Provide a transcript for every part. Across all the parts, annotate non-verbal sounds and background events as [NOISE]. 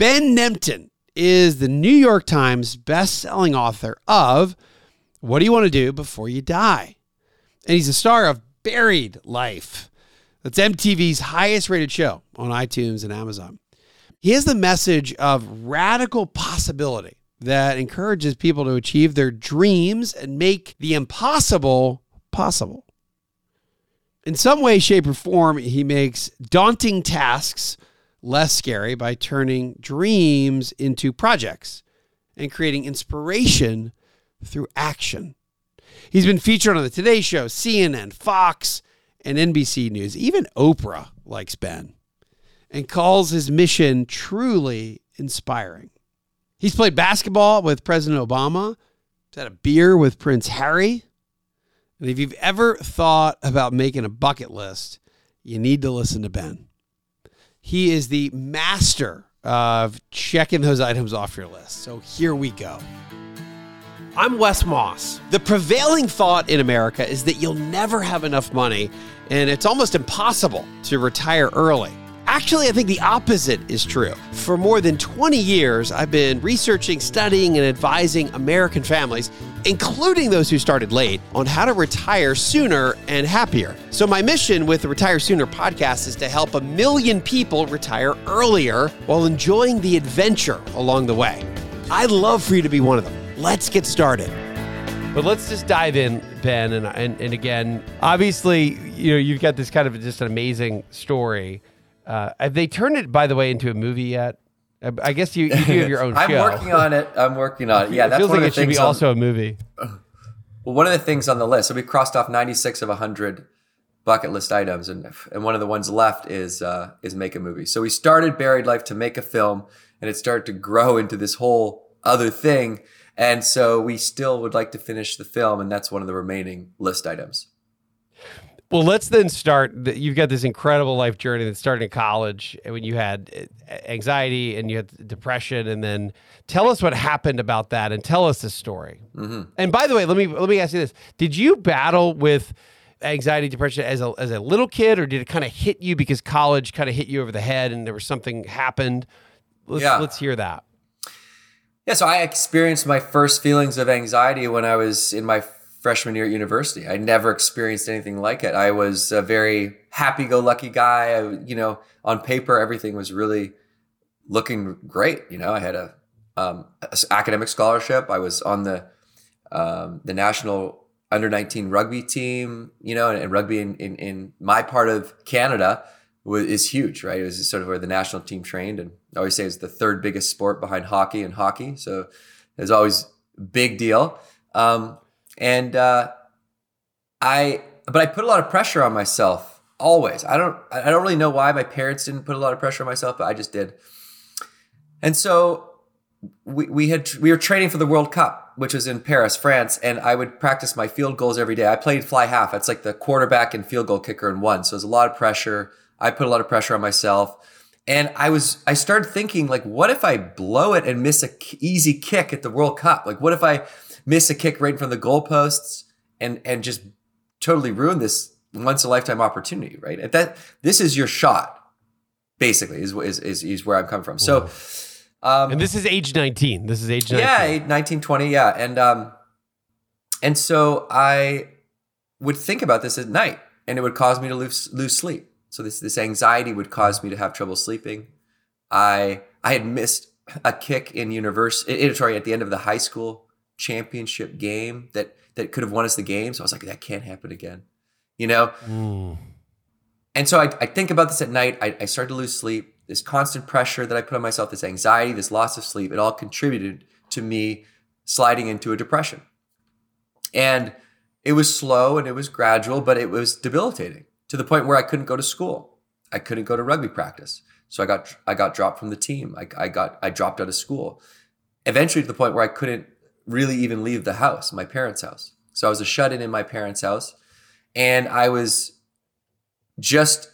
Ben Nemtin is the New York Times best-selling author of What Do You Want to Do Before You Die? And he's a star of Buried Life. That's MTV's highest rated show on iTunes and Amazon. He has the message of radical possibility that encourages people to achieve their dreams and make the impossible possible. In some way, shape, or form, he makes daunting tasks less scary by turning dreams into projects and creating inspiration through action. He's been featured on the Today Show, CNN, Fox, and NBC News. Even Oprah likes Ben and calls his mission truly inspiring. He's played basketball with President Obama, he's had a beer with Prince Harry. And if you've ever thought about making a bucket list, you need to listen to Ben. He is the master of checking those items off your list. So here we go. I'm Wes Moss. The prevailing thought in America is that you'll never have enough money and it's almost impossible to retire early. Actually, I think the opposite is true. For more than 20 years, I've been researching, studying, and advising American families, including those who started late, on how to retire sooner and happier. So, my mission with the Retire Sooner podcast is to help a million people retire earlier while enjoying the adventure along the way. I'd love for you to be one of them. Let's get started. But let's just dive in, Ben. And, and, and again, obviously, you know, you've got this kind of just an amazing story. Uh, have they turned it, by the way, into a movie yet? I I guess you, you do have your own [LAUGHS] I'm show. working on it. I'm working on it. Yeah, it that's feels one like of it should be on- also a movie. well, one of the things on the list. So we crossed off 96 of 100 bucket list items, and and one of the ones left is uh, is make a movie. So we started Buried Life to make a film, and it started to grow into this whole other thing. And so we still would like to finish the film, and that's one of the remaining list items. Well, let's then start. You've got this incredible life journey that started in college when you had uh, anxiety and you had depression, and then tell us what happened about that, and tell us the story. And by the way, let me let me ask you this: Did you battle with anxiety, depression as a as a little kid, or did it kind of hit you because college kind of hit you over the head and there was something happened? Let's, Yeah. let's hear that. Yeah, so I experienced my first feelings of anxiety when I was in my freshman year at university. I never experienced anything like it. I was a very happy-go-lucky guy. I, you know, on paper, everything was really looking great. You know, I had a, um, academic scholarship. I was on the um, the national under 19 rugby team. You know, and, and rugby in, in in my part of Canada was, is huge, right? It was sort of where the national team trained, and I always say it's the third biggest sport behind hockey and hockey. So it's always big deal. Um, and uh, I, but I put a lot of pressure on myself always. I don't, I don't really know why my parents didn't put a lot of pressure on myself, but I just did. And so we, we had we were training for the World Cup, which was in Paris, France, and I would practice my field goals every day. I played fly half. It's like the quarterback and field goal kicker in one. So there's a lot of pressure. I put a lot of pressure on myself. And I was I started thinking like what if I blow it and miss a k- easy kick at the World Cup? Like what if I miss a kick right in front of the goalposts and and just totally ruin this once a lifetime opportunity, right? At that this is your shot basically is is is, is where I'm coming from. So um And this is age 19. This is age 19. yeah, 1920, yeah. And um and so I would think about this at night and it would cause me to lose lose sleep. So this this anxiety would cause me to have trouble sleeping. I I had missed a kick in university sorry at the end of the high school championship game that that could have won us the game. So I was like that can't happen again. You know? Mm. And so I, I think about this at night. I, I start to lose sleep. This constant pressure that I put on myself, this anxiety, this loss of sleep, it all contributed to me sliding into a depression. And it was slow and it was gradual, but it was debilitating to the point where I couldn't go to school. I couldn't go to rugby practice. So I got I got dropped from the team. I, I got I dropped out of school. Eventually to the point where I couldn't really even leave the house, my parents' house. So I was a shut in in my parents' house, and I was just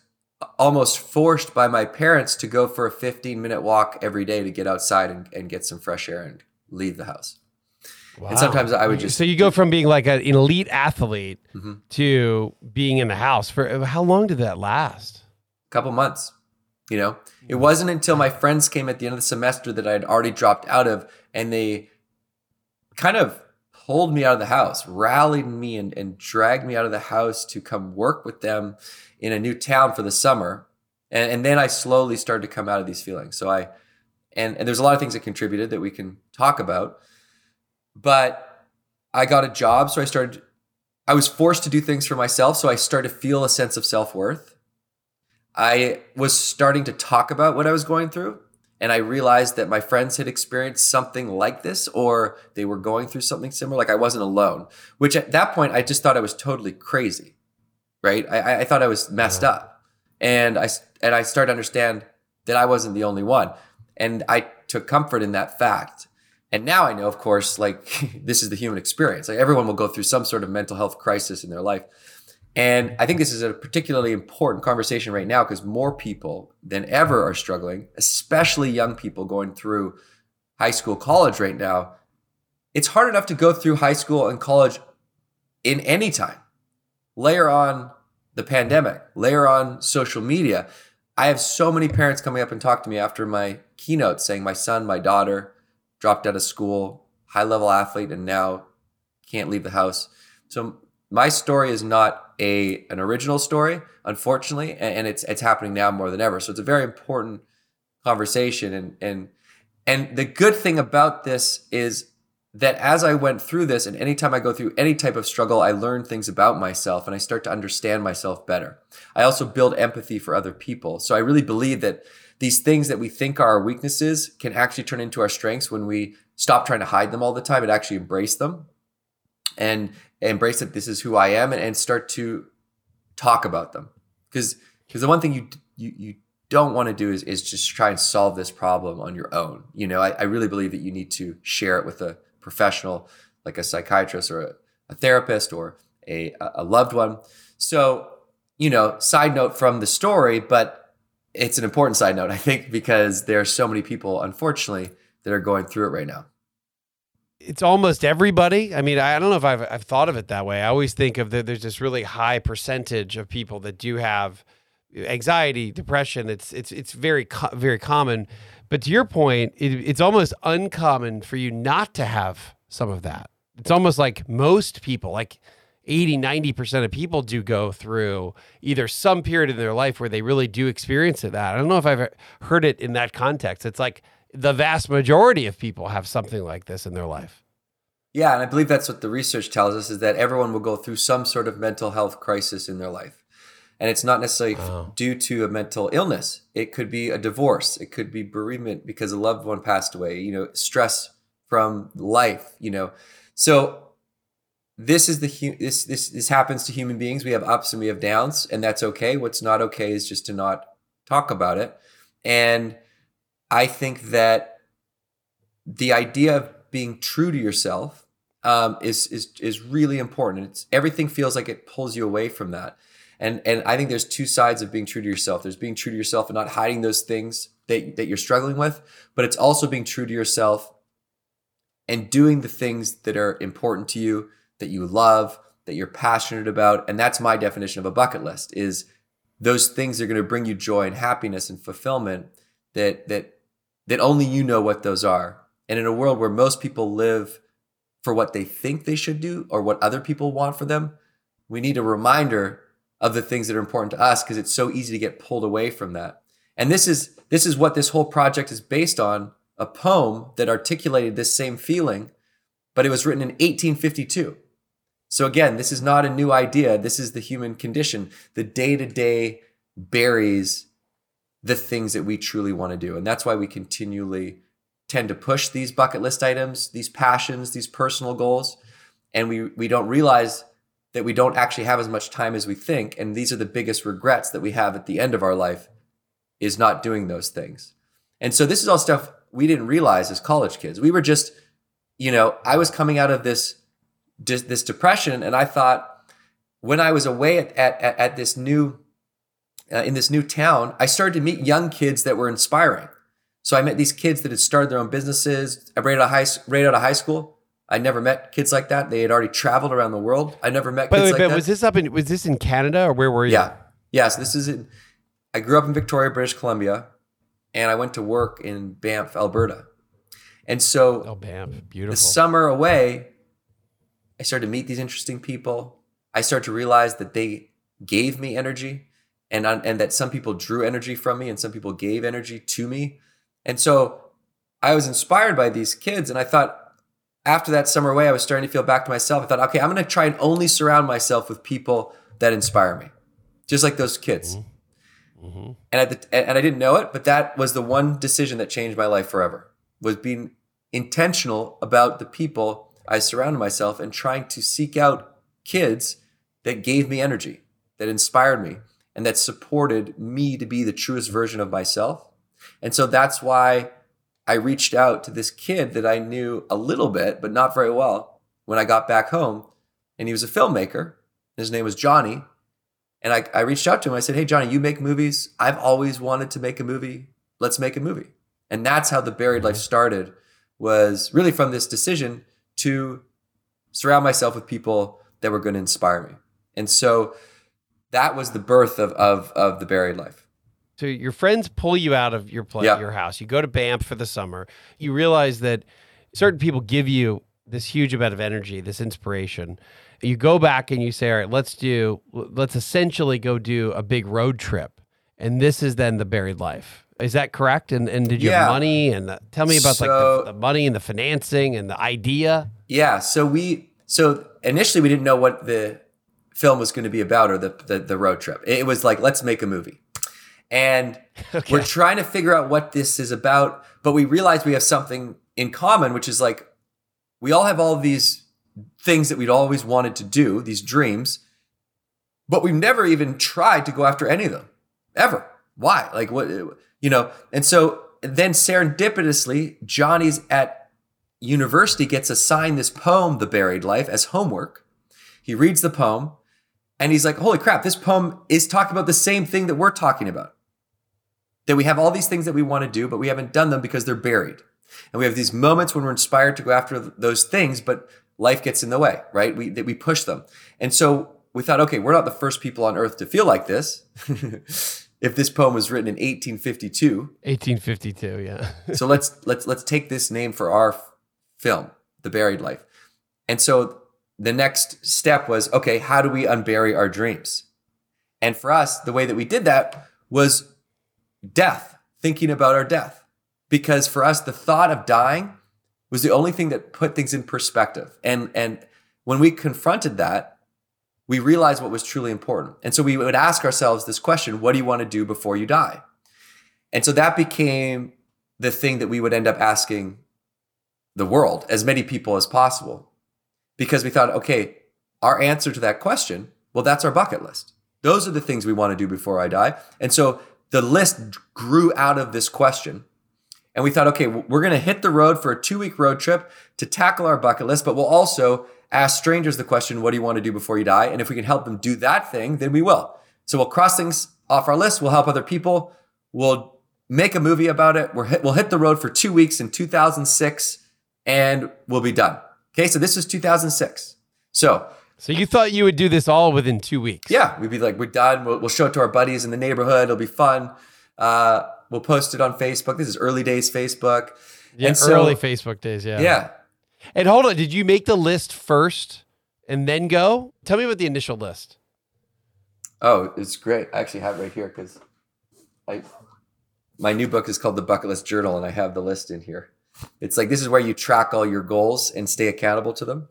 almost forced by my parents to go for a 15 minute walk every day to get outside and, and get some fresh air and leave the house. Wow. And sometimes I would just. So you go from being like an elite athlete mm-hmm. to being in the house for how long did that last? A couple months. You know, it wasn't until my friends came at the end of the semester that I had already dropped out of, and they kind of pulled me out of the house, rallied me, and, and dragged me out of the house to come work with them in a new town for the summer. And, and then I slowly started to come out of these feelings. So I, and, and there's a lot of things that contributed that we can talk about. But I got a job. So I started, I was forced to do things for myself. So I started to feel a sense of self worth. I was starting to talk about what I was going through. And I realized that my friends had experienced something like this or they were going through something similar. Like I wasn't alone, which at that point, I just thought I was totally crazy right? I, I thought I was messed yeah. up, and I and I started to understand that I wasn't the only one, and I took comfort in that fact. And now I know, of course, like [LAUGHS] this is the human experience. Like everyone will go through some sort of mental health crisis in their life. And I think this is a particularly important conversation right now because more people than ever are struggling, especially young people going through high school, college right now. It's hard enough to go through high school and college in any time. Layer on the pandemic, layer on social media. I have so many parents coming up and talk to me after my keynote saying my son, my daughter dropped out of school, high level athlete, and now can't leave the house. So my story is not a an original story, unfortunately, and, it's it's happening now more than ever. So it's a very important conversation. And and and the good thing about this is that as I went through this, and anytime I go through any type of struggle, I learn things about myself and I start to understand myself better. I also build empathy for other people. So I really believe that these things that we think are our weaknesses can actually turn into our strengths when we stop trying to hide them all the time and actually embrace them and embrace that this is who I am and, and start to talk about them. Because because the one thing you you you don't want to do is, is just try and solve this problem on your own. You know, I, I really believe that you need to share it with a professional, like a psychiatrist or a, a therapist or a, a loved one. So, you know, side note from the story, but it's an important side note, I think, because there are so many people, unfortunately, that are going through it right now. It's almost everybody. I mean, I don't know if I've, I've thought of it that way. I always think of that there's this really high percentage of people that do have anxiety, depression. It's it's it's very very common. But to your point, it, it's almost uncommon for you not to have some of that. It's almost like most people, like 80, 90% of people do go through either some period in their life where they really do experience it that. I don't know if I've heard it in that context. It's like the vast majority of people have something like this in their life. Yeah, and I believe that's what the research tells us is that everyone will go through some sort of mental health crisis in their life. And it's not necessarily wow. due to a mental illness. It could be a divorce. It could be bereavement because a loved one passed away, you know, stress from life, you know. So this is the this this this happens to human beings. We have ups and we have downs, and that's okay. What's not okay is just to not talk about it. And I think that the idea of being true to yourself um, is is is really important. It's everything feels like it pulls you away from that. And and I think there's two sides of being true to yourself. There's being true to yourself and not hiding those things that, that you're struggling with, but it's also being true to yourself and doing the things that are important to you, that you love, that you're passionate about. And that's my definition of a bucket list is those things are going to bring you joy and happiness and fulfillment that that that only you know what those are. And in a world where most people live for what they think they should do or what other people want for them, we need a reminder of the things that are important to us because it's so easy to get pulled away from that. And this is this is what this whole project is based on, a poem that articulated this same feeling, but it was written in 1852. So again, this is not a new idea. This is the human condition. The day-to-day buries the things that we truly want to do. And that's why we continually tend to push these bucket list items, these passions, these personal goals, and we we don't realize that we don't actually have as much time as we think. And these are the biggest regrets that we have at the end of our life is not doing those things. And so this is all stuff we didn't realize as college kids. We were just, you know, I was coming out of this this depression, and I thought when I was away at at, at this new uh, in this new town, I started to meet young kids that were inspiring. So I met these kids that had started their own businesses right out of high right out of high school. I never met kids like that. They had already traveled around the world. I never met. By kids the way, like Ben, that. was this up in was this in Canada or where were you? Yeah, yeah. So this is in. I grew up in Victoria, British Columbia, and I went to work in Banff, Alberta. And so Oh, Banff, the summer away, I started to meet these interesting people. I started to realize that they gave me energy, and and that some people drew energy from me, and some people gave energy to me. And so I was inspired by these kids, and I thought after that summer away, I was starting to feel back to myself. I thought, okay, I'm going to try and only surround myself with people that inspire me, just like those kids. Mm-hmm. And at the, and I didn't know it, but that was the one decision that changed my life forever. Was being intentional about the people I surrounded myself and trying to seek out kids that gave me energy, that inspired me, and that supported me to be the truest version of myself. And so that's why I reached out to this kid that I knew a little bit, but not very well, when I got back home. And he was a filmmaker. His name was Johnny. And I, I reached out to him. I said, Hey, Johnny, you make movies. I've always wanted to make a movie. Let's make a movie. And that's how the buried life mm-hmm. started, was really from this decision to surround myself with people that were going to inspire me. And so that was the birth of, of, of the buried life. So your friends pull you out of your place, Yeah. your house. You go to Banff for the summer. You realize that certain people give you this huge amount of energy, this inspiration. You go back and you say, "All right, let's do. Let's essentially go do a big road trip." And this is then the buried life. Is that correct? And and did you have money? And uh, tell me about like the, the money and the financing and the idea. Yeah. So we so initially we didn't know what the film was going to be about or the, the the road trip. It was like let's make a movie, and [LAUGHS] we're trying to figure out what this is about. But we realize we have something in common, which is like we all have all these things that we'd always wanted to do, these dreams, but we've never even tried to go after any of them ever. Why? Like what? You know? And so then serendipitously, Johnny's at university gets assigned this poem, The Buried Life, as homework. He reads the poem and he's like, holy crap, this poem is talking about the same thing that we're talking about. That we have all these things that we want to do, but we haven't done them because they're buried. And we have these moments when we're inspired to go after those things, but life gets in the way, right? We, that we push them. And so we thought, okay, we're not the first people on earth to feel like this. [LAUGHS] if this poem was written in 1852, 1852. Yeah. so let's let's let's take this name for our film, The Buried Life. And so the next step was okay, how do we unbury our dreams? And for us, the way that we did that was death, thinking about our death. Because for us, the thought of dying was the only thing that put things in perspective. And and when we confronted that, we realized what was truly important. And so we would ask ourselves this question, what do you want to do before you die? And so that became the thing that we would end up asking the world, as many people as possible, because we thought, okay, our answer to that question, well, that's our bucket list. Those are the things we want to do before I die. And so the list grew out of this question. And we thought, okay, we're going to hit the road for a two week road trip to tackle our bucket list, but we'll also ask strangers the question, what do you want to do before you die? And if we can help them do that thing, then we will. So we'll cross things off our list. We'll help other people. We'll make a movie about it. Hit, we'll hit the road for two weeks in 2006 and we'll be done. Okay, so this is 2006. So So you thought you would do this all within two weeks? yeah, we'd be like, we're done. We'll, we'll show it to our buddies in the neighborhood. It'll be fun. Uh, we'll post it on Facebook. This is early days Facebook. Yeah, And so- early Facebook days. Yeah. Yeah. And hold on, did you make the list first and then go? Tell me about the initial list. Oh, it's great. I actually have it right here because I my new book is called The Bucket List Journal, and I have the list in here. It's like this is where you track all your goals and stay accountable to them.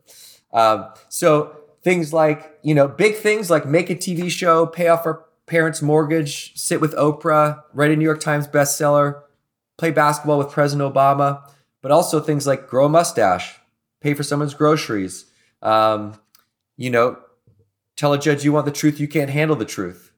Um, so things like you know big things like make a TV show, pay off our parents' mortgage, sit with Oprah, write a New York Times bestseller, play basketball with President Obama, but also things like grow a mustache, pay for someone's groceries, um, you know, tell a judge you want the truth, you can't handle the truth.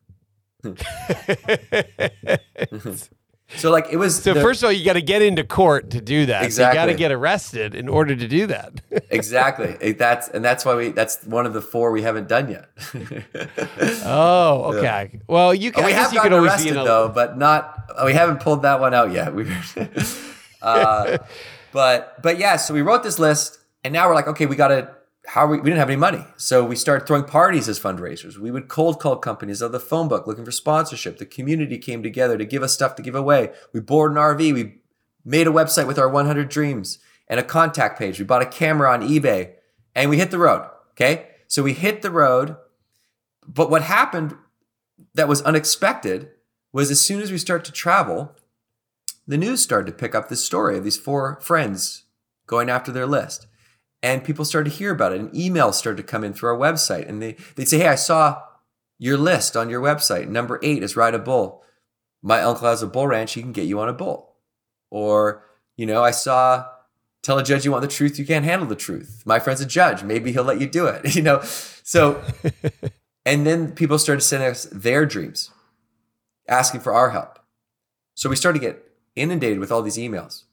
[LAUGHS] [LAUGHS] [LAUGHS] so like it was. So the- first of all, you got to get into court to do that. So you got to get arrested in order to do that. [LAUGHS] exactly that's and that's why we that's one of the four we haven't done yet. [LAUGHS] oh, okay. Well, you can. we have you gotten always arrested a, though, but not. We haven't pulled that one out yet. We, [LAUGHS] uh, but but yeah. So we wrote this list, and now we're like, okay, we got to. How we? We didn't have any money, so we started throwing parties as fundraisers. We would cold call companies out of the phone book looking for sponsorship. The community came together to give us stuff to give away. We bored an RV. We made a website with our 100 dreams and a contact page. We bought a camera on eBay, and we hit the road. Okay, so we hit the road. But what happened that was unexpected was as soon as we start to travel, the news started to pick up this story of these four friends going after their list. And people started to hear about it, and emails started to come in through our website. And they, they'd say, Hey, I saw your list on your website. Number eight is ride a bull. My uncle has a bull ranch, he can get you on a bull. Or, you know, I saw tell a judge you want the truth, you can't handle the truth. My friend's a judge, maybe he'll let you do it. [LAUGHS] You know, so [LAUGHS] and then people started sending us their dreams, asking for our help. So we started to get inundated with all these emails.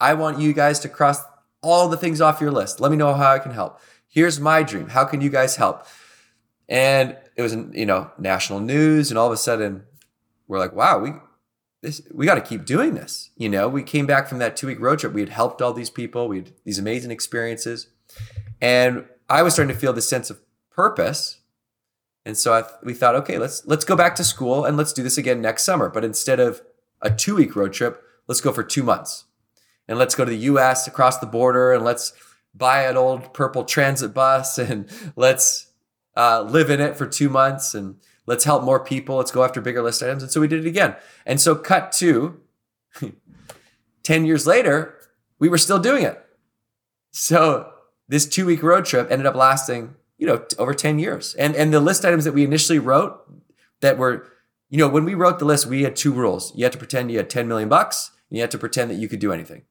I want you guys to cross all the things off your list. Let me know how I can help. Here's my dream. How can you guys help? And it was, you know, national news, and all of a sudden, we're like, wow, we this we got to keep doing this. You know, we came back from that two week road trip. We had helped all these people. We had these amazing experiences, and I was starting to feel this sense of purpose. And so I, we thought, okay, let's let's go back to school and let's do this again next summer. But instead of a two week road trip, let's go for two months, and let's go to the U.S. across the border, and let's buy an old purple transit bus, [LAUGHS] and let's uh, live in it for two months, and let's help more people. Let's go after bigger list items. And so we did it again. And so cut to [LAUGHS] 10 years later, we were still doing it. So this two week road trip ended up lasting, you know, over 10 years. And, and the list items that we initially wrote that were, you know, when we wrote the list, we had two rules. You had to pretend you had 10 million bucks and you had to pretend that you could do anything.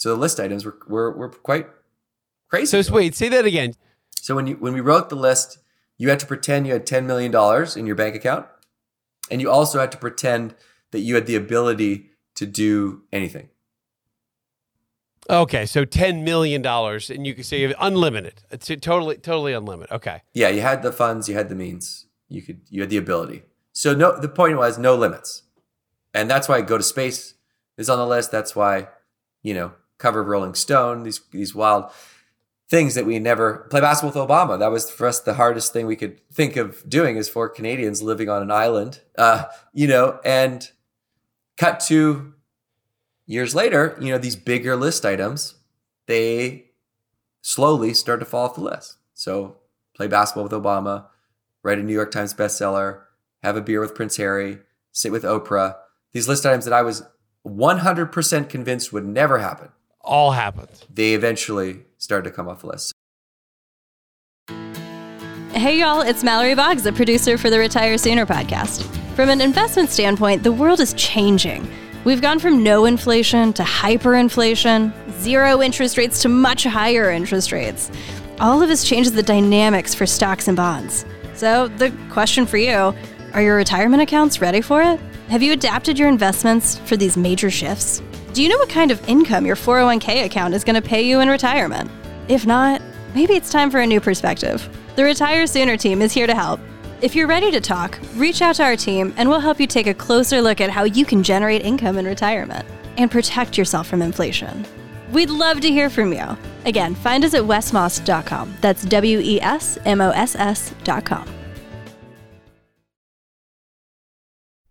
So the list items were, were, were quite crazy. So wait, say that again. So when you when we wrote the list, you had to pretend you had ten million dollars in your bank account, and you also had to pretend that you had the ability to do anything. Okay, so ten million dollars, and you can say unlimited. It's totally, totally unlimited. Okay. Yeah, you had the funds, you had the means, you could you had the ability. So no, the point was no limits, and that's why Go to Space is on the list. That's why you know cover of Rolling Stone. These these wild things that we never play basketball with Obama. That was for us the hardest thing we could think of doing is for Canadians living on an island. Uh, you know, and cut to years later, you know, these bigger list items, they slowly start to fall off the list. So play basketball with Obama, write a New York Times bestseller, have a beer with Prince Harry, sit with Oprah. These list items that I was 100% convinced would never happen All happened. they eventually started to come off the list. Hey, y'all, it's Mallory Boggs, the producer for the Retire Sooner podcast. From an investment standpoint, the world is changing. We've gone from no inflation to hyperinflation, zero interest rates to much higher interest rates. All of this changes the dynamics for stocks and bonds. So, the question for you are your retirement accounts ready for it? Have you adapted your investments for these major shifts? Do you know what kind of income your 401k account is going to pay you in retirement? If not, maybe it's time for a new perspective. The Retire Sooner team is here to help. If you're ready to talk, reach out to our team and we'll help you take a closer look at how you can generate income in retirement and protect yourself from inflation. We'd love to hear from you. Again, find us at wesmoss.com. That's W E S M O S S.com.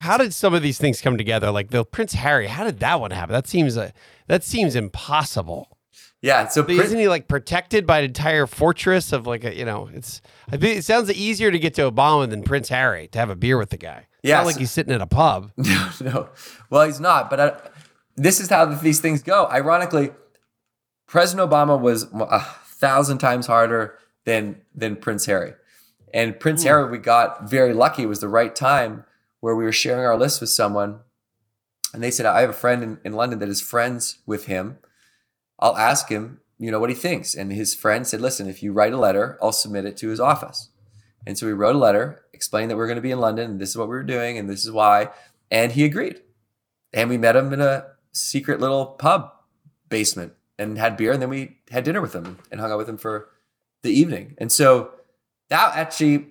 How did some of these things come together? Like the Prince Harry, how did that one happen? That seems uh, that seems impossible. Yeah. So isn't he like protected by an entire fortress of like a you know? It's I think it sounds easier to get to Obama than Prince Harry to have a beer with the guy. It's Yeah, not like he's sitting at a pub. [LAUGHS] No, no. Well, he's not. But I, this is how these things go. Ironically, President Obama was uh, a thousand times harder than than Prince Harry, and Prince hmm. Harry we got very lucky. It was the right time where we were sharing our list with someone, and they said, "I have a friend in, in London that is friends with him. I'll ask him, you know, what he thinks." And his friend said, "Listen, if you write a letter, I'll submit it to his office." And so we wrote a letter explained that we are going to be in London and this is what we were doing and this is why. And he agreed. And we met him in a secret little pub basement and had beer. And then we had dinner with him and hung out with him for the evening. And so that actually,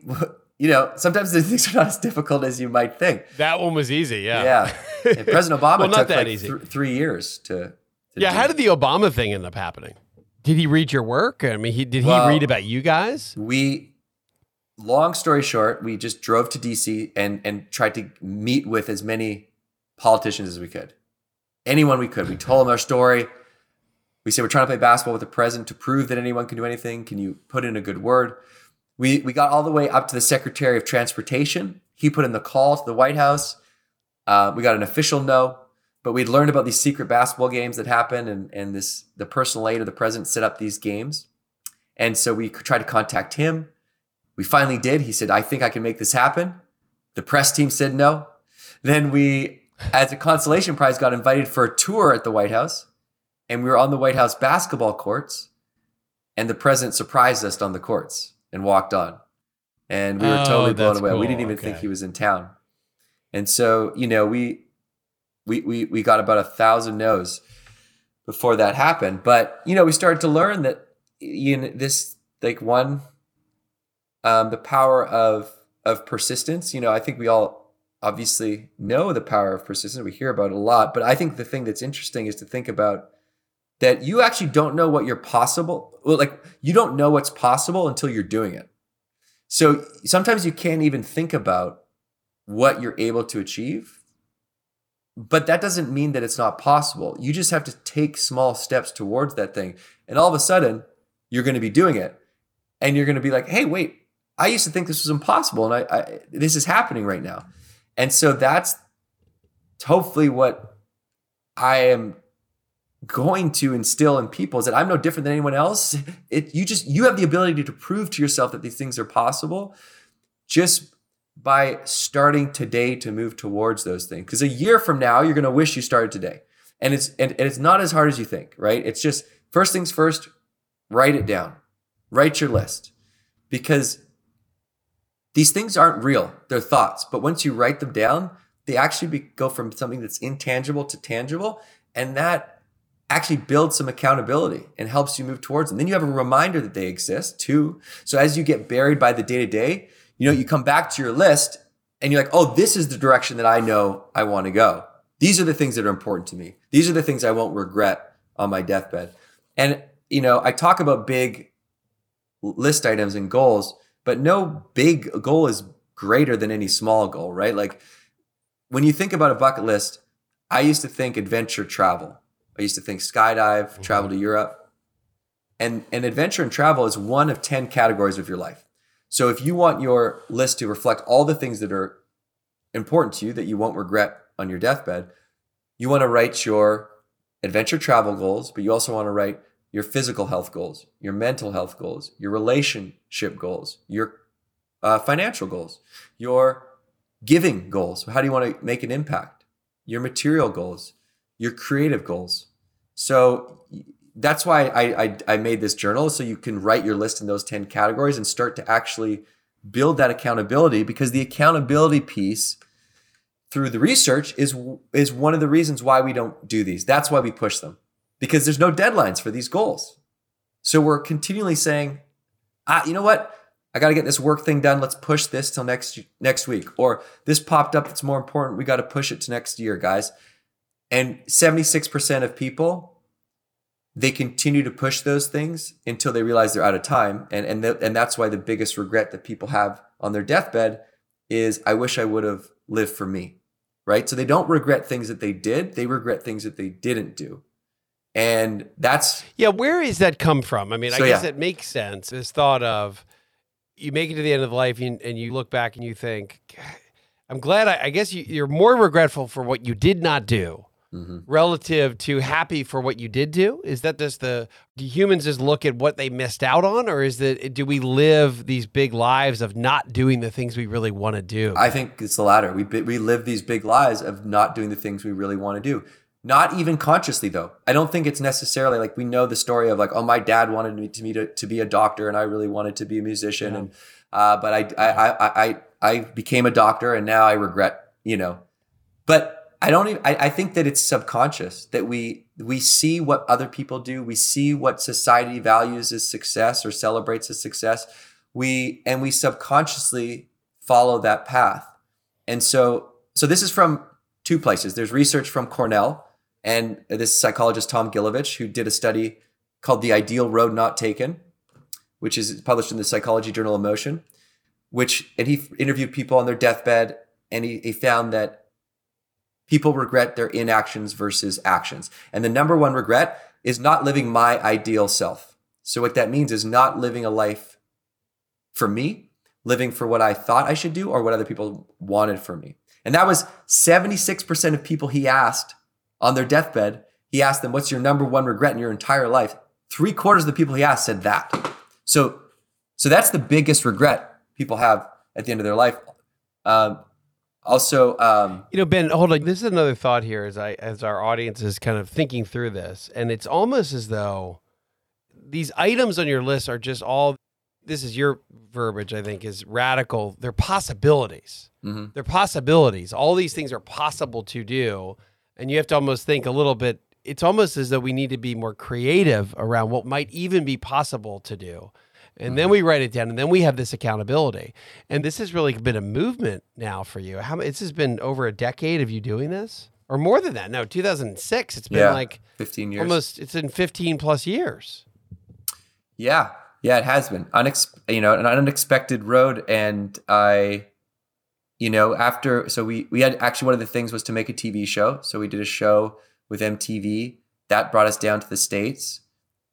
you know, sometimes the [LAUGHS] things are not as difficult as you might think. That one was easy. Yeah. Yeah. And [LAUGHS] President Obama Well, took like th- three years to. to Yeah. How did the Obama thing end up happening? Did he read your work? I mean, he did he Well- read about you guys? we long story short we just drove to dc and and tried to meet with as many politicians as we could anyone we could we told them our story we said we're trying to play basketball with the president to prove that anyone can do anything can you put in a good word we we got all the way up to the secretary of transportation he put in the call to the white house uh, we got an official no but we'd learned about these secret basketball games that happened, and and this the personal aide of the president set up these games and so we tried to contact him we finally did. He said, I think I can make this happen. The press team said no. Then we, as a consolation prize, got invited for a tour at the White House. And we were on the White House basketball courts. And the president surprised us on the courts and walked on. And we were Oh, totally blown away. We didn't even think he was in town. And so, you know, we we we we got about a thousand no's before that happened. But you know, we started to learn that you know this like one um, the power of of persistence. You know, I think we all obviously know the power of persistence. We hear about it a lot, but I think the thing that's interesting is to think about that you actually don't know what you're possible. Well, like you don't know what's possible until you're doing it. So sometimes you can't even think about what you're able to achieve. But that doesn't mean that it's not possible. You just have to take small steps towards that thing. And all of a sudden, you're going to be doing it. And you're going to be like, hey, wait, I used to think this was impossible, and I, I this is happening right now. And so that's hopefully what I am going to instill in people is that I'm no different than anyone else. It you just you have the ability to prove to yourself that these things are possible just by starting today to move towards those things. Because a year from now, you're going to wish you started today, and it's and, and it's not as hard as you think, right? It's just first things first. Write it down. Write your list, because these things aren't real. They're thoughts. But once you write them down, they actually be, go from something that's intangible to tangible. And that actually builds some accountability and helps you move towards them. Then you have a reminder that they exist too. So as you get buried by the day to day, you know, you come back to your list and you're like, oh, this is the direction that I know I want to go. These are the things that are important to me. These are the things I won't regret on my deathbed. And, you know, I talk about big list items and goals, but no big goal is greater than any small goal, right? Like when you think about a bucket list, I used to think adventure travel. I used to think skydive, travel to Europe. And, and adventure and travel is one of 10 categories of your life. So if you want your list to reflect all the things that are important to you that you won't regret on your deathbed, you want to write your adventure travel goals, but you also want to write your physical health goals, your mental health goals, your relationship goals, your uh, financial goals, your giving goals. How do you want to make an impact? Your material goals, your creative goals. So that's why I, I, I made this journal so you can write your list in those 10 categories and start to actually build that accountability because the accountability piece through the research is is one of the reasons why we don't do these. That's why we push them because there's no deadlines for these goals. So we're continually saying, ah, you know what? I got to get this work thing done. Let's push this till next next week. Or this popped up that's more important. We got to push it to next year, guys. And 76% of people they continue to push those things until they realize they're out of time. And and th- and that's why the biggest regret that people have on their deathbed is I wish I would have lived for me. Right? So they don't regret things that they did, they regret things that they didn't do. And that's Yeah, where is that come from? I mean, I guess yeah. it makes sense. This thought of you make it to the end of life and, and you look back and you think, I'm glad. I, I guess you, you're more regretful for what you did not do Mhm. relative to happy for what you did do. Is that just the do humans just look at what they missed out on, or is that do we live these big lives of not doing the things we really want to do? I think it's the latter. We we live these big lives of not doing the things we really want to do. Not even consciously though. I don't think it's necessarily like we know the story of like, oh, my dad wanted me to be to, to be a doctor, and I really wanted to be a musician, and uh, but I I, I I I became a doctor, and now I regret, you know. But I don't even. I, I think that it's subconscious that we we see what other people do, we see what society values as success or celebrates as success. We and we subconsciously follow that path. And so, so this is from two places. There's research from Cornell and this psychologist Tom Gilovich, who did a study called "The Ideal Road Not Taken," which is published in the Psychology Journal of Motion. Which and he interviewed people on their deathbed, and he, he found that people regret their inactions versus actions. And the number one regret is not living my ideal self. So what that means is not living a life for me, living for what I thought I should do or what other people wanted for me. And that was 76% of people he asked on their deathbed. He asked them, What's your number one regret in your entire life? Three quarters of the people he asked said that. So, so that's the biggest regret people have at the end of their life. Um, also, um, You know, Ben, hold on. This is another thought here as I as our audience is kind of thinking through this, and it's almost as though these items on your list are just all. This is your verbiage, I think, is radical. They're possibilities. Mhm. They're possibilities. All these things are possible to do, and you have to almost think a little bit. It's almost as though we need to be more creative around what might even be possible to do. And then we write it down, and then we have this accountability. And this has really been a movement now for you. How this has been over a decade of you doing this, or more than that? No, 2006. It's been Yeah. like 15 years. almost. It's in 15 plus years. Yeah, yeah, it has been unex- you know an unexpected road, and I, you know, after so we we had actually one of the things was to make a TV show, so we did a show with MTV that brought us down to the states,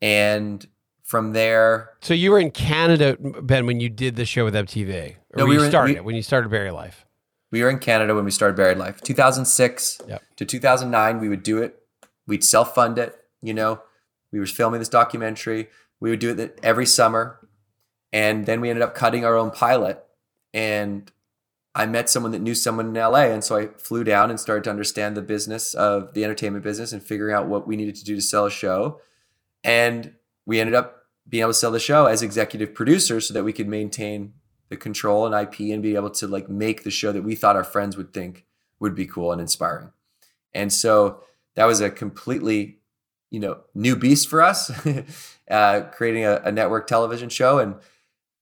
and from there, So you were in Canada, Ben, when you did the show with MTV, or No, when we you were started we- it, when you started Buried Life. we were in Canada when we started Buried Life, 2006 Yep. to 2009. We would do it, we'd self fund it, you know, we were filming this documentary, we would do it every summer, and then we ended up cutting our own pilot, and I met someone that knew someone in LA. And so I flew down and started to understand the business of the entertainment business and figuring out what we needed to do to sell a show. And we ended up being able to sell the show as executive producer so that we could maintain the control and IP and be able to like make the show that we thought our friends would think would be cool and inspiring. And so that was a completely, you know, new beast for us, [LAUGHS] uh, creating a, a network television show. And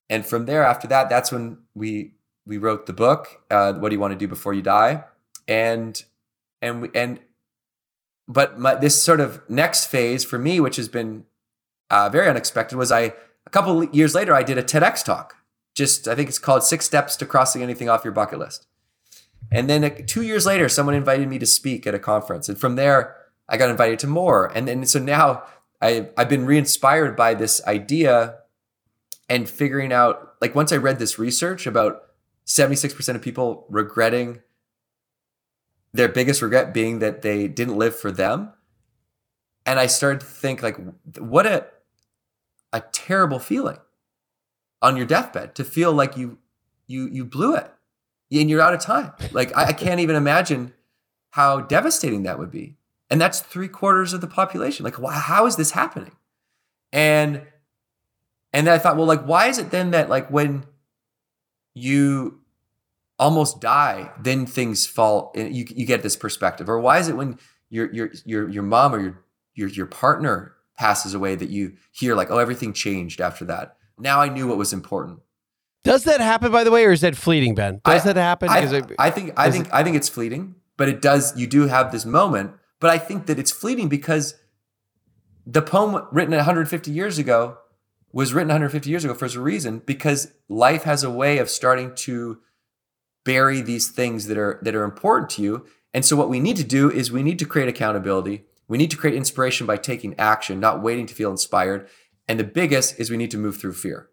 and from there, after that, that's when we we wrote the book uh, what do you want to do before you die and and we, and but my, this sort of next phase for me which has been uh, very unexpected was i a couple years later i did a tedx talk. Just i think it's called six steps to crossing anything off your bucket list. And then two years later someone invited me to speak at a conference. And from there i got invited to more. And then so now I, i've been re-inspired by this idea and figuring out like once i read this research about 76% of people regretting their biggest regret being that they didn't live for them and i started to think like what a a terrible feeling on your deathbed to feel like you you you blew it and you're out of time like i, I can't even imagine how devastating that would be and that's three quarters of the population like how is this happening and and then i thought well like why is it then that like when you almost die, then things fall. Eh, you you get this perspective. Or why is it when your your your your mom or your your your partner passes away that you hear like, oh, everything changed after that. Now I knew what was important. Does that happen, by the way, or is that fleeting, Ben? Does I- that happen? I, Is it- I think I think I think it's fleeting, but it does. You do have this moment, but I think that it's fleeting because the poem written 150 years ago was written 150 years ago for a reason. Because life has a way of starting to bury these things that are that are important to you. And so what we need to do is we need to create accountability. We need to create inspiration by taking action, not waiting to feel inspired. And the biggest is we need to move through fear.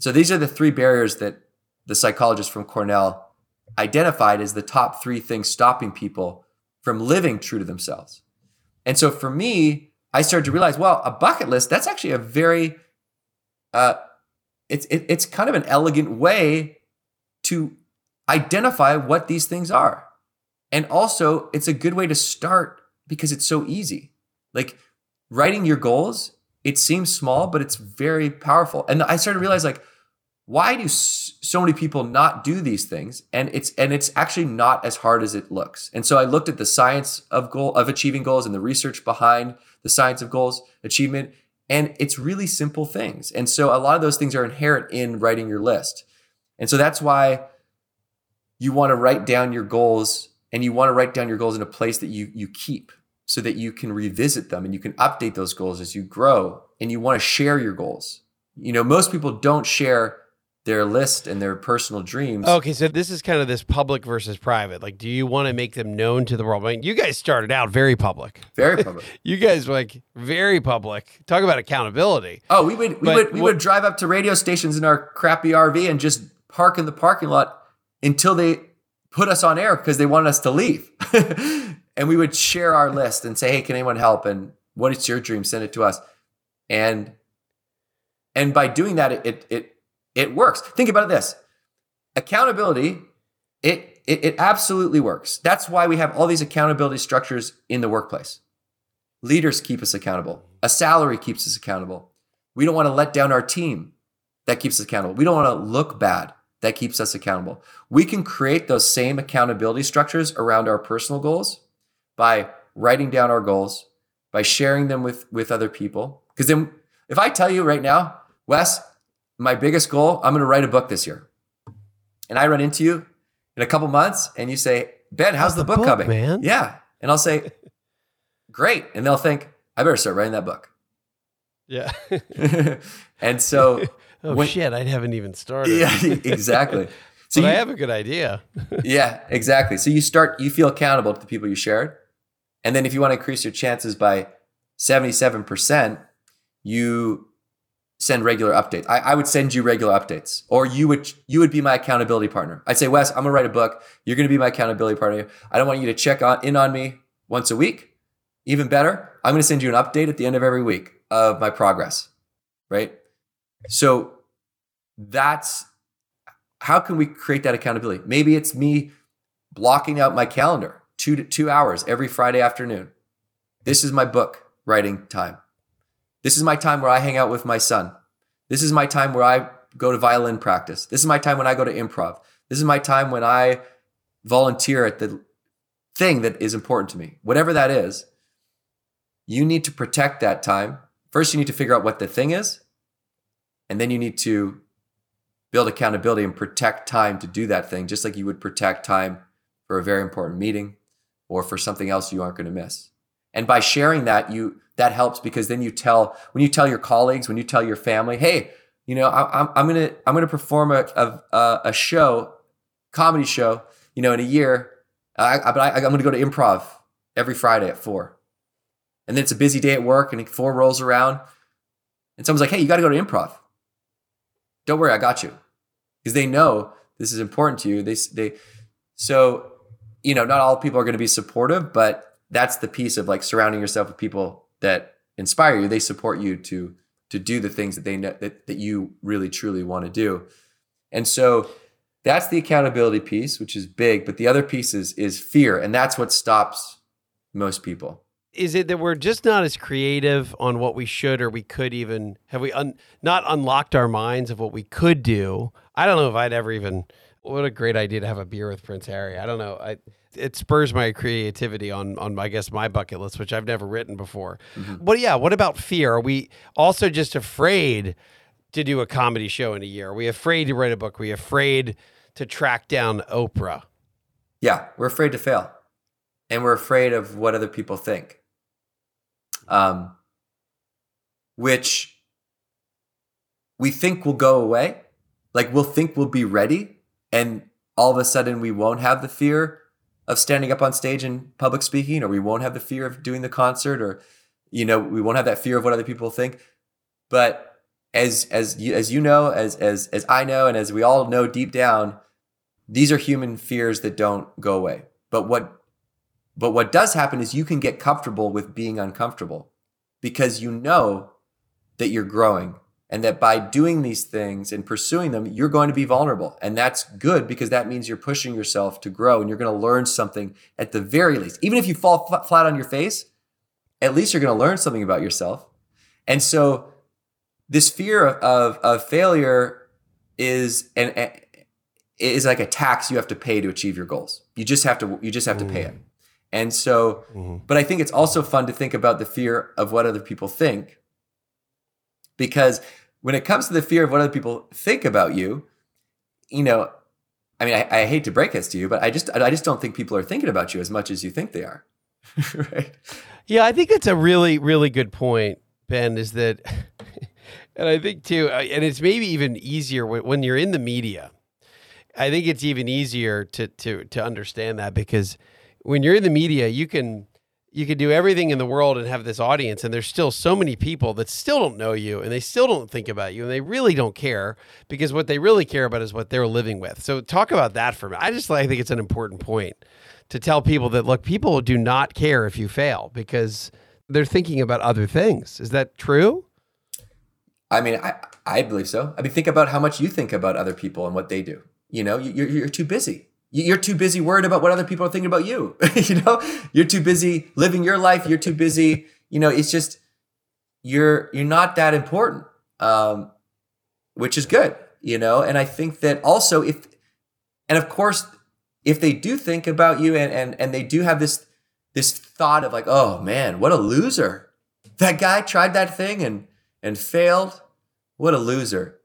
So these are the three barriers that the psychologist from Cornell identified as the top three things stopping people from living true to themselves. And so for me, I started to realize, well, a bucket list, that's actually a very, uh, it's, it, it's kind of an elegant way to identify what these things are. And also, it's a good way to start because it's so easy. Like writing your goals, it seems small, but it's very powerful. And I started to realize, like, why do so many people not do these things? And it's and it's actually not as hard as it looks. And so i looked at the science of goal of achieving goals and the research behind the science of goals achievement and it's really simple things. And so a lot of those things are inherent in writing your list. And so that's why you want to write down your goals and you want to write down your goals in a place that you you keep so that you can revisit them and you can update those goals as you grow and you want to share your goals you know most people don't share their list and their personal dreams. Okay, so this is kind of this public versus private. Like, do you want to make them known to the world? I mean, you guys started out very public. Very [LAUGHS] public. you guys like very public. Talk about accountability. Oh, we would we but would we what, would drive up to radio stations in our crappy RV and just park in the parking lot until they put us on air because they wanted us to leave. [LAUGHS] and we would share our list and say, "Hey, can anyone help?" and what is your dream? Send it to us. And and by doing that, it it it works. Think about this. Accountability, it, it, it absolutely works. That's why we have all these accountability structures in the workplace. Leaders keep us accountable. A salary keeps us accountable. We don't want to let down our team. That keeps us accountable. We don't want to look bad. That keeps us accountable. We can create those same accountability structures around our personal goals by writing down our goals, by sharing them with, with other people. Because then, if I tell you right now, Wes, my biggest goal, I'm going to write a book this year. And I run into you in a couple months and you say, Ben, how's the, the, book, book coming? Man? Yeah. And I'll say, great. And they'll think, I better start writing that book. Yeah. [LAUGHS] and so, [LAUGHS] oh when, shit, I haven't even started. Yeah, [LAUGHS] exactly. So you, I have a good idea. yeah, exactly. So you start, you feel accountable to the people you shared. And then if you want to increase your chances by 77%, you send regular updates. I, I, would send you regular updates, or you would you would be my accountability partner. I'd say, Wes, I'm gonna write a book. You're gonna be my accountability partner. I don't want you to check on in on me once a week. Even better, I'm gonna send you an update at the end of every week of my progress. Right. So that's how can we create that accountability? Maybe it's me blocking out my calendar two two hours every Friday afternoon. This is my book writing time. This is my time where I hang out with my son. This is my time where I go to violin practice. This is my time when I go to improv. This is my time when I volunteer at the thing that is important to me. Whatever that is, you need to protect that time. First, you need to figure out what the thing is, and then you need to build accountability and protect time to do that thing, just like you would protect time for a very important meeting or for something else you aren't going to miss. And by sharing that, you that helps because then you tell when you tell your colleagues, when you tell your family, hey, you know, I, am I'm gonna I'm gonna perform a a, a show, comedy show, you know, in a year. I, I, but I, I'm gonna go to improv every Friday at four, and then it's a busy day at work, and four rolls around, and someone's like, hey, you got to go to improv. Don't worry, I got you, because they know this is important to you. They they so you know, not all people are going to be supportive, but that's the piece of like surrounding yourself with people that inspire you. They support you to to do the things that they know that, that you really truly want to do. And so that's the accountability piece, which is big. But the other piece is is fear, and that's what stops most people. Is it that we're just not as creative on what we should or we could even have we un, not unlocked our minds of what we could do? I don't know if I'd ever even. What a great idea to have a beer with Prince Harry. I don't know. I it spurs my creativity on on I guess my bucket list, which I've never written before. Mm-hmm. But yeah, what about fear? Are we also just afraid to do a comedy show in a year? Are we afraid to write a book? Are we afraid to track down Oprah? Yeah, we're afraid to fail, and we're afraid of what other people think. Um, which we think will go away. Like we'll think we'll be ready, and all of a sudden we won't have the fear of standing up on stage and public speaking, or we won't have the fear of doing the concert, or you know, we won't have that fear of what other people think. But as as you, as you know, as as as I know, and as we all know deep down, these are human fears that don't go away. But what but what does happen is you can get comfortable with being uncomfortable because you know that you're growing and that by doing these things and pursuing them, you're going to be vulnerable. And that's good because that means you're pushing yourself to grow and you're going to learn something at the very least. Even if you fall flat on your face, at least you're going to learn something about yourself. And so this fear of, of, of failure is an, is like a tax you have to pay to achieve your goals. You just have to you just have to pay it. And so, mm-hmm. but I think it's also fun to think about the fear of what other people think because when it comes to the fear of what other people think about you, you know, I mean, I, I hate to break this to you, but I just I just don't think people are thinking about you as much as you think they are. [LAUGHS] right? Yeah, I think it's a really really good point, Ben. Is that, [LAUGHS] and I think too, uh, and it's maybe even easier when, when you're in the media. I think it's even easier to to to understand that because when you're in the media, you can you could do everything in the world and have this audience and there's still so many people that still don't know you and they still don't think about you and they really don't care because what they really care about is what they're living with. So talk about that for me i just i think it's an important point to tell people that look people do not care if you fail because they're thinking about other things. Is that true? I mean i i believe so. I mean think about how much you think about other people and what they do. You know you're, you're too busy you're too busy worried about what other people are thinking about you. [LAUGHS] you know, you're too busy living your life. You're too busy. You know, it's just you're you're not that important, um, which is good. You know, and I think that also if, and of course, if they do think about you and and and they do have this this thought of like, oh man, what a loser! That guy tried that thing and and failed. What a loser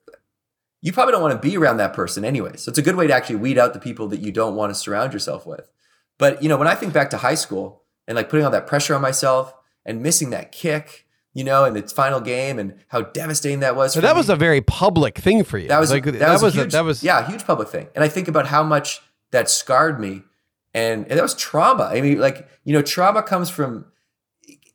you probably don't want to be around that person anyway. So it's a good way to actually weed out the people that you don't want to surround yourself with. But you know, when I think back to high school and like putting all that pressure on myself and missing that kick, you know, in its final game and how devastating that was. So that me. was a very public thing for you. That was like that, that was, was huge, a, that was yeah, a huge public thing. And I think about how much that scarred me, and, and that was trauma. I mean, like you know, trauma comes from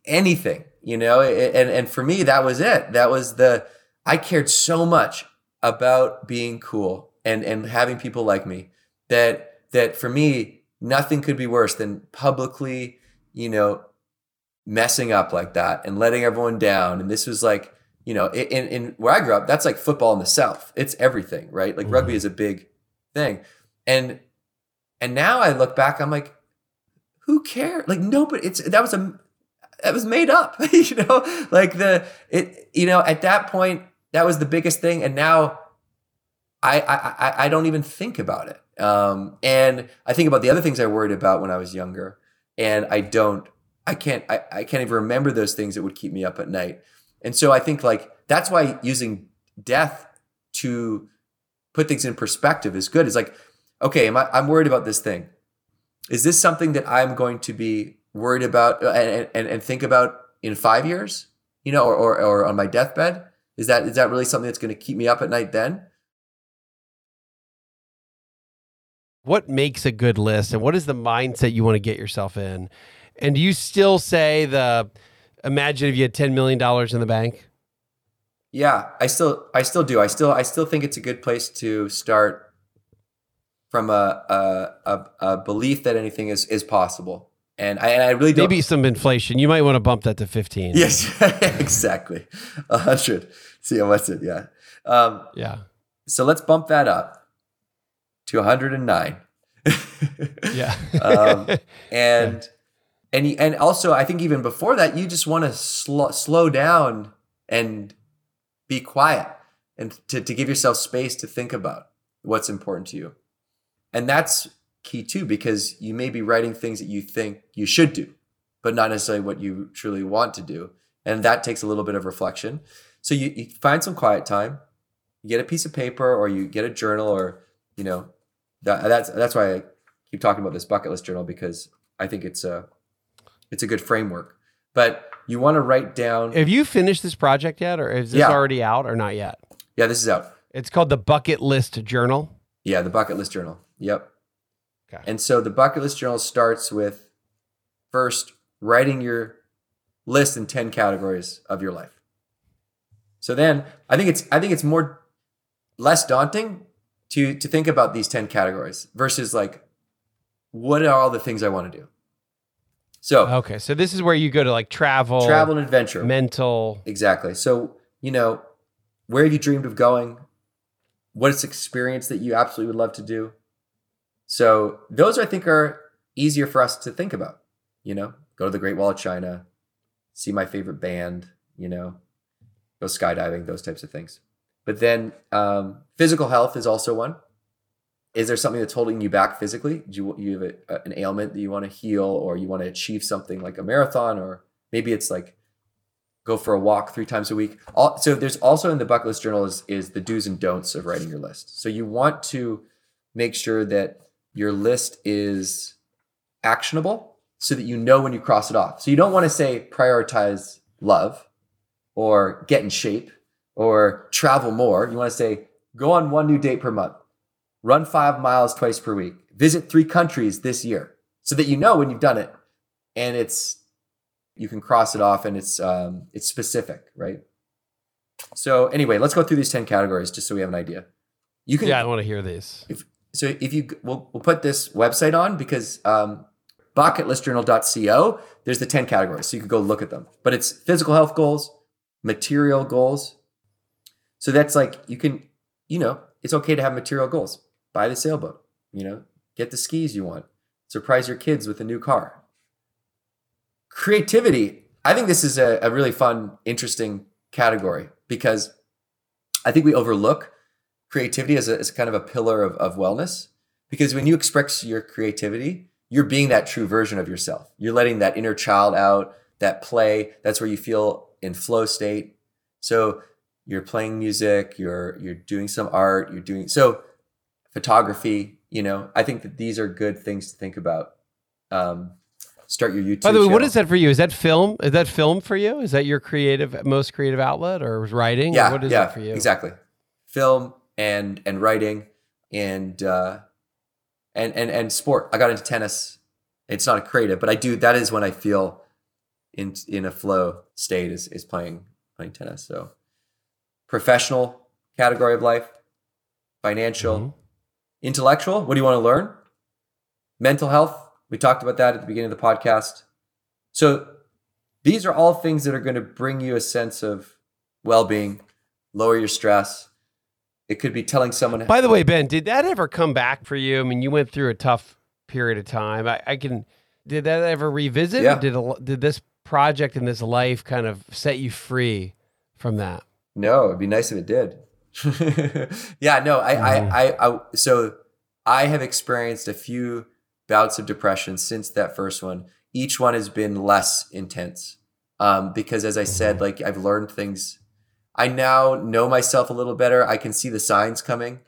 anything, you know, and and for me, that was it. That was the I cared so much about being cool and and having people like me that that for me nothing could be worse than publicly you know messing up like that and letting everyone down. And this was like you know in, in where i grew up that's like football in the south. It's everything right? Like mm-hmm. rugby is a big thing. And and now i look back i'm like who cares like nobody it's that was a that was made up [LAUGHS] you know? Like the it you know at that point that was the biggest thing. And now I, I, I don't even think about it. Um, and I think about the other things I worried about when I was younger. And I don't, I can't, I, I can't even remember those things that would keep me up at night. And so I think like, that's why using death to put things in perspective is good. It's like, okay, am I, I'm worried about this thing. Is this something that I'm going to be worried about uh, and, and, and think about in five years, you know, or, or, or on my deathbed? Is that is that really something that's going to keep me up at night then? What makes a good list and what is the mindset you want to get yourself in? And do you still say the imagine if you had 10 million dollars in the bank? Yeah, I still I still do. I still I still think it's a good place to start from a a, a, a belief that anything is is possible. And I, and I really maybe some inflation. You might want to bump that to fifteen. Yes, [LAUGHS] exactly, a hundred. See, what's it? Yeah, um, yeah. So let's bump that up to one hundred and nine. [LAUGHS] yeah, um, [LAUGHS] and and and also, I think even before that, you just want to slow slow down and be quiet and to, to give yourself space to think about what's important to you. And that's key too, because you may be writing things that you think you should do, but not necessarily what you truly want to do. And that takes a little bit of reflection. So you, you find some quiet time, you get a piece of paper or you get a journal or, you know, that, that's, that's why I keep talking about this bucket list journal because I think it's a, it's a good framework. But you want to write down. Have you finished this project yet, or is this yeah. already out, or not yet? Yeah, this is out. It's called the Bucket List Journal. Yeah, the Bucket List Journal. Yep. Okay. And so the bucket list journal starts with first writing your list in 10 categories of your life. So then I think it's I think it's more less daunting to to think about these 10 categories versus like what are all the things I want to do? So Okay, so this is where you go to like travel, travel and adventure. Mental. Exactly. So, you know, where have you dreamed of going? What is experience that you absolutely would love to do? So those I think are easier for us to think about. You know, go to the Great Wall of China, see my favorite band, you know, go skydiving, those types of things. But then um, physical health is also one. Is there something that's holding you back physically? Do you, you have a, an ailment that you want to heal or you want to achieve something like a marathon or maybe it's like go for a walk three times a week. All, so there's also in the bucket list journal is, is the do's and don'ts of writing your list. So you want to make sure that your list is actionable so that you know when you cross it off. So you don't want to say prioritize love or get in shape or travel more. You want to say go on one new date per month, run five miles twice per week, visit three countries this year so that you know when you've done it and it's you can cross it off and it's um, it's specific, right? So anyway, let's go through these ten categories just so we have an idea. You can. Yeah, I want to hear these. If, so if you we'll, we'll put this website on because um, bucketlistjournal.co. There's the ten categories, so you can go look at them. But it's physical health goals, material goals. So that's like you can, you know, it's okay to have material goals. Buy the sailboat. You know, get the skis you want. Surprise your kids with a new car creativity. I think this is a, a really fun, interesting category because I think we overlook creativity as, a, as kind of a pillar of, of wellness. Because when you express your creativity, you're being that true version of yourself. You're letting that inner child out, that play. That's where you feel in flow state. So you're playing music, you're you're doing some art, you're doing so photography. You know, I think that these are good things to think about. Um, start your YouTube. By the way, what is that for you? Is that film? Is that film for you? Is that your creative, most creative outlet, or writing? Yeah, what is yeah, that for you? Exactly, film and and writing and uh, and and and sport. I got into tennis. It's not a creative, but I do. That is when I feel in in a flow state is is playing playing tennis. So professional category of life, financial, mm-hmm. intellectual. What do you want to learn? Mental health we talked about that at the beginning of the podcast. So these are all things that are going to bring you a sense of well-being, lower your stress. It could be telling someone. By the way, Ben, did that ever come back for you? I mean, you went through a tough period of time. I, I can. Did that ever revisit? Yeah. did a, did this project and this life kind of set you free from that? No, it'd be nice if it did. [LAUGHS] yeah, no, I, mm. I, I, I, so I have experienced a few bouts of depression since that first one. Each one has been less intense um, because, as I said, mm-hmm. like I've learned things. I now know myself a little better. I can see the signs coming.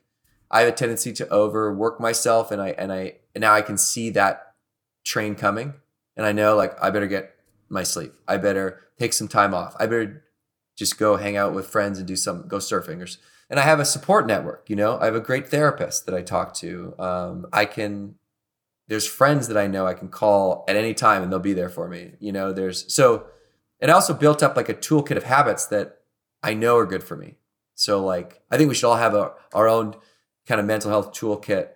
I have a tendency to overwork myself, and I and I and now I can see that train coming, and I know like I better get my sleep. I better take some time off. I better just go hang out with friends and do some go surfing or and I have a support network. You know, I have a great therapist that I talk to. Um, I can there's friends that I know I can call at any time and they'll be there for me. You know, there's so it also built up like a toolkit of habits that I know are good for me. So like I think we should all have a, our own kind of mental health toolkit,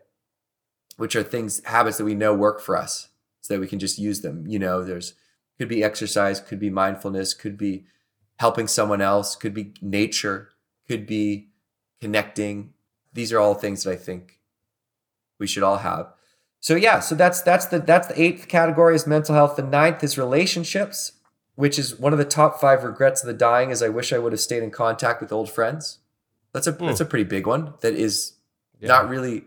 which are things habits that we know work for us, so that we can just use them. You know, there's could be exercise, could be mindfulness, could be helping someone else, could be nature, could be connecting. These are all things that I think we should all have. So yeah, so that's that's the that's the eighth category is mental health. The ninth is relationships, which is one of the top five regrets of the dying. Is I wish I would have stayed in contact with old friends. That's a mm. that's a pretty big one. That is yeah. not really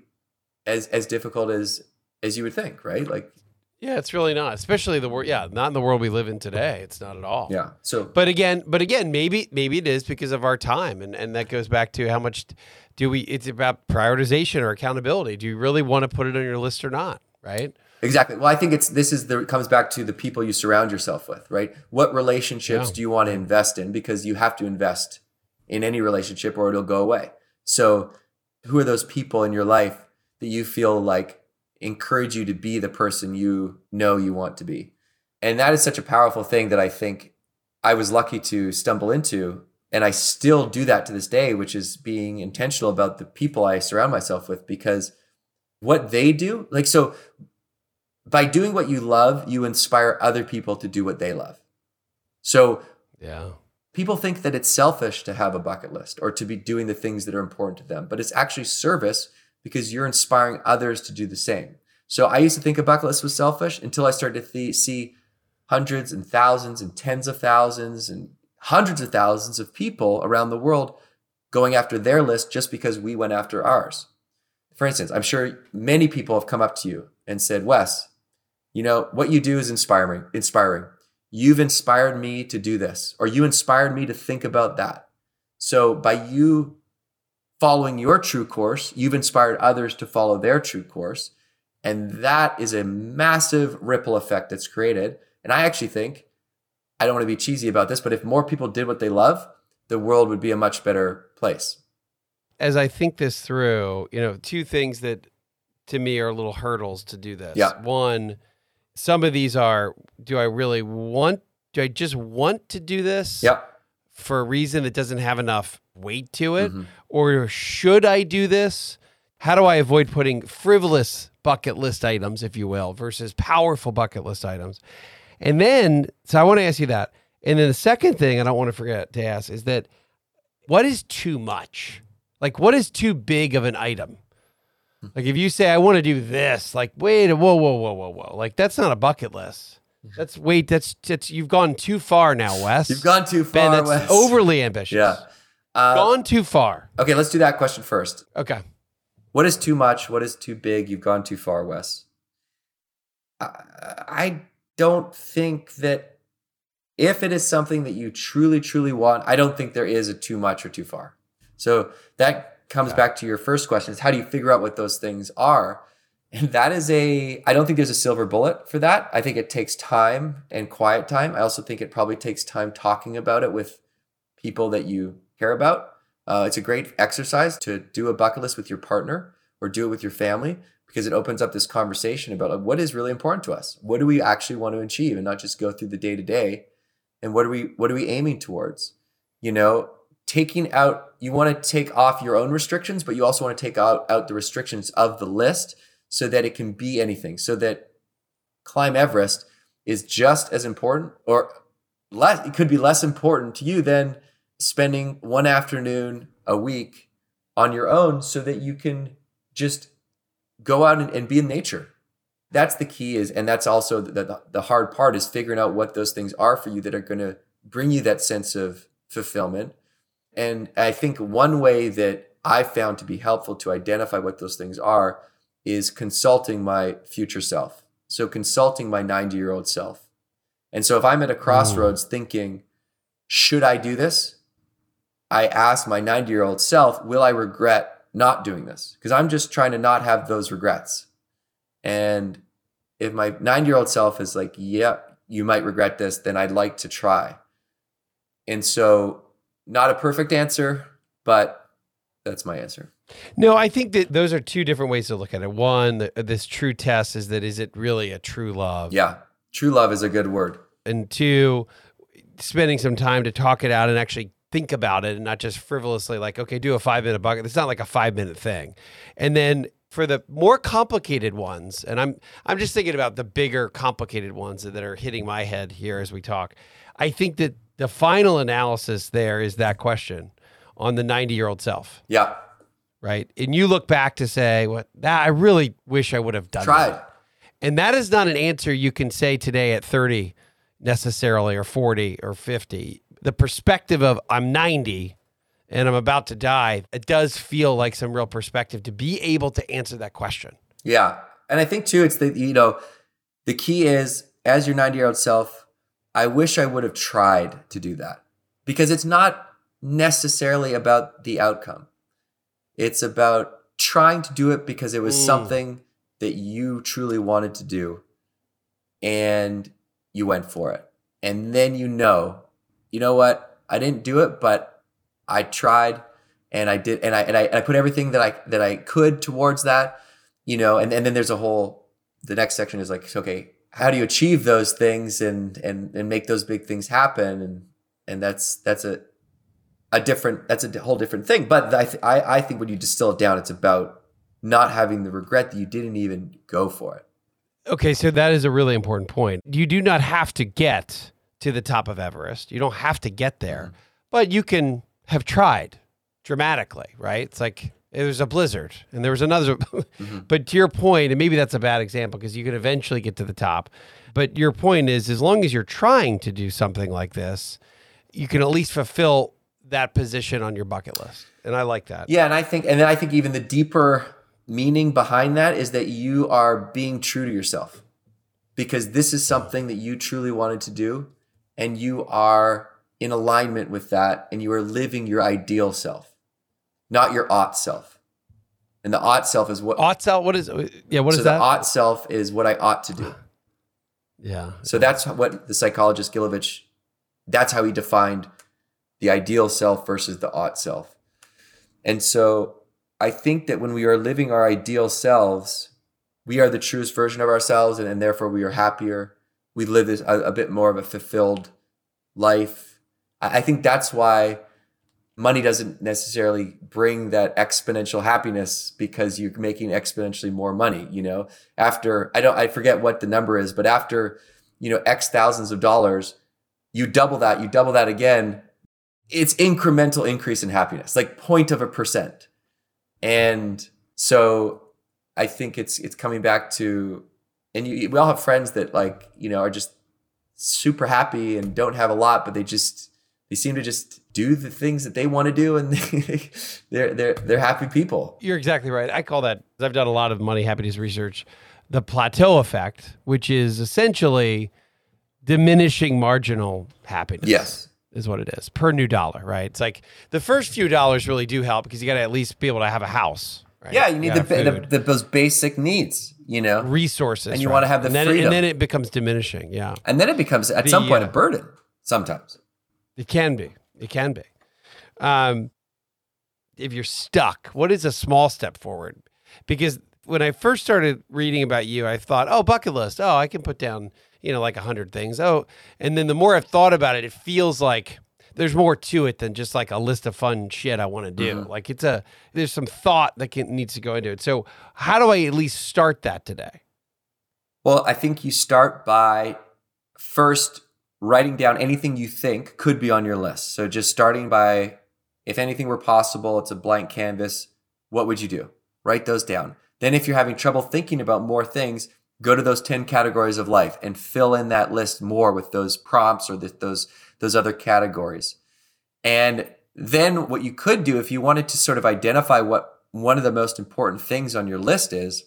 as as difficult as as you would think, right? Like yeah, it's really not, especially the world. Yeah, not in the world we live in today. It's not at all. Yeah. So, but again, but again, maybe maybe it is because of our time, and and that goes back to how much do we it's about prioritization or accountability do you really want to put it on your list or not right exactly well i think it's this is the it comes back to the people you surround yourself with right what relationships yeah. do you want to invest in because you have to invest in any relationship or it'll go away so who are those people in your life that you feel like encourage you to be the person you know you want to be. And that is such a powerful thing that I think I was lucky to stumble into. And I still do that to this day, which is being intentional about the people I surround myself with because what they do, like, so by doing what you love, you inspire other people to do what they love. So, yeah. People think that it's selfish to have a bucket list or to be doing the things that are important to them, but it's actually service because you're inspiring others to do the same. So I used to think a bucket list was selfish until I started to th- see hundreds and thousands and tens of thousands and hundreds of thousands of people around the world going after their list just because we went after ours. For instance, I'm sure many people have come up to you and said, Wes, you know, what you do is inspiring, inspiring. You've inspired me to do this, or you inspired me to think about that. So by you following your true course, you've inspired others to follow their true course. And that is a massive ripple effect that's created. And I actually think, I don't want to be cheesy about this, but if more people did what they love, the world would be a much better place. As I think this through, you know, two things that to me are little hurdles to do this. Yeah. One, some of these are do I really want do I just want to do this? Yep. For a reason that doesn't have enough weight to it? Mm-hmm. Or should I do this? How do I avoid putting frivolous bucket list items, if you will, versus powerful bucket list items? And then, so I want to ask you that. And then the second thing I don't want to forget to ask is that what is too much? Like, what is too big of an item? Like, if you say, I want to do this, like, wait, whoa, whoa, whoa, whoa, whoa. Like, that's not a bucket list. That's, wait, that's, that's, you've gone too far now, Wes. You've gone too far. Ben, that's Wes. overly ambitious. Yeah. Uh, gone too far. Okay, let's do that question first. Okay. What is too much? What is too big? You've gone too far, Wes. I, I don't think that if it is something that you truly, truly want, I don't think there is a too much or too far. So that comes Okay. back to your first question is how do you figure out what those things are? And that is a, I don't think there's a silver bullet for that. I think it takes time and quiet time. I also think it probably takes time talking about it with people that you care about. Uh, it's a great exercise to do a bucket list with your partner or do it with your family because it opens up this conversation about like, what is really important to us. What do we actually want to achieve, and not just go through the day to day. And what are we what are we aiming towards? You know, taking out you want to take off your own restrictions, but you also want to take out out the restrictions of the list so that it can be anything. So that climb Everest is just as important or less it could be less important to you than spending one afternoon a week on your own so that you can just go out and, and be in nature that's the key is and that's also the, the, the hard part is figuring out what those things are for you that are going to bring you that sense of fulfillment and i think one way that i found to be helpful to identify what those things are is consulting my future self so consulting my 90 year old self and so if i'm at a crossroads hmm. thinking should i do this I ask my 90 year old self, will I regret not doing this? Because I'm just trying to not have those regrets. And if my 90 year old self is like, yeah, you might regret this, then I'd like to try. And so, not a perfect answer, but that's my answer. No, I think that those are two different ways to look at it. One, th- this true test is that is it really a true love? Yeah, true love is a good word. And two, spending some time to talk it out and actually think about it and not just frivolously like, okay, do a five minute bucket. It's not like a five minute thing. And then for the more complicated ones, and I'm I'm just thinking about the bigger complicated ones that are hitting my head here as we talk. I think that the final analysis there is that question on the 90 year old self. Yeah, right? And you look back to say, "What? That I really wish I would have done." tried. that." And that is not an answer you can say today at 30 necessarily or 40 or 50. The perspective of I'm 90 and I'm about to die, it does feel like some real perspective to be able to answer that question. Yeah. And I think too, it's the, you know, the key is as your 90 year old self, I wish I would have tried to do that because it's not necessarily about the outcome. It's about trying to do it because it was Mm. something that you truly wanted to do and you went for it. And then you know, you know what? I didn't do it, but I tried and I did and I and I, and I put everything that I that I could towards that you know, and, and then there's a whole, the next section is like, okay, how do you achieve those things and, and, and make those big things happen? And, and that's, that's a, a different, that's a whole different thing. But I, th- I, I think when you distill it down, it's about not having the regret that you didn't even go for it. Okay, so that is a really important point. You do not have to get to the top of Everest. You don't have to get there, mm-hmm. but you can have tried dramatically, right? It's like there's a blizzard and there was another. [LAUGHS] mm-hmm. But to your point, and maybe that's a bad example because you could eventually get to the top. But your point is, as long as you're trying to do something like this, you can at least fulfill that position on your bucket list. And I like that. Yeah, and I think, and then I think even the deeper meaning behind that is that you are being true to yourself because this is something that you truly wanted to do and you are in alignment with that and you are living your ideal self not your ought self. And the ought self is what ought self what is yeah what so is that? the ought self is what i ought to do. [SIGHS] Yeah. So that's what the psychologist gilovich that's how he defined the ideal self versus the ought self. And so I think that when we are living our ideal selves, we are the truest version of ourselves, and, and therefore we are happier. We live this, a, a, bit more of a fulfilled life. I, I think that's why money doesn't necessarily bring that exponential happiness because you're making exponentially more money. You know, after I don't, I forget what the number is, but after you know X thousands of dollars, you double that, you double that again. It's incremental increase in happiness, like point of a percent and so I think it's it's coming back to, and you, we all have friends that like you know are just super happy and don't have a lot, but they just they seem to just do the things that they want to do, and they, [LAUGHS] they're they're they're happy people. You're exactly right. I call that. I've done a lot of money happiness research. The plateau effect, which is essentially diminishing marginal happiness. Yes is what it is per new dollar, right? It's like the first few dollars really do help because you got to at least be able to have a house. Right? Yeah, you need you the, the, the, those basic needs, you know, resources, and you right? want to have the and then, freedom. and then it becomes diminishing. Yeah, and then it becomes at the, some point uh, a burden. Sometimes it can be. It can be. Um, if you're stuck, what is a small step forward? Because when I first started reading about you, I thought, oh, bucket list. Oh, I can put down you know, like a hundred things. Oh, and then the more I've thought about it, it feels like there's more to it than just like a list of fun shit I want to do. Mm-hmm. Like it's a there's some thought that can, needs to go into it. So how do I at least start that today? Well, I think you start by first writing down anything you think could be on your list. So just starting by if anything were possible, it's a blank canvas. What would you do? Write those down. Then if you're having trouble thinking about more things, go to those 10 categories of life and fill in that list more with those prompts or the, those those other categories and then what you could do if you wanted to sort of identify what one of the most important things on your list is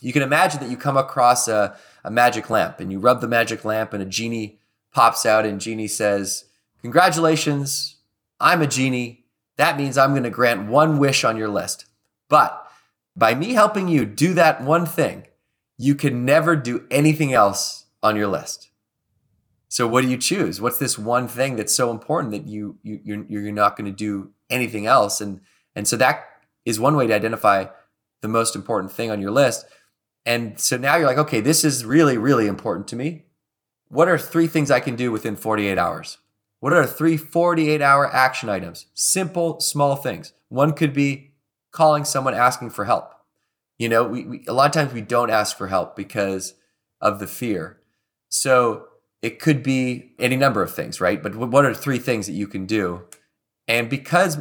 you can imagine that you come across a, a magic lamp and you rub the magic lamp and a genie pops out and genie says congratulations i'm a genie that means i'm going to grant one wish on your list but by me helping you do that one thing you can never do anything else on your list. So what do you choose? What's this one thing that's so important that you, you you're, you're not going to do anything else? And and so that is one way to identify the most important thing on your list. And so now you're like, okay, this is really really important to me. What are three things I can do within 48 hours? What are three 48 hour action items? Simple, small things. One could be calling someone asking for help. You know, we, we, a lot of times we don't ask for help because of the fear. So it could be any number of things, right? But what are three things that you can do? And because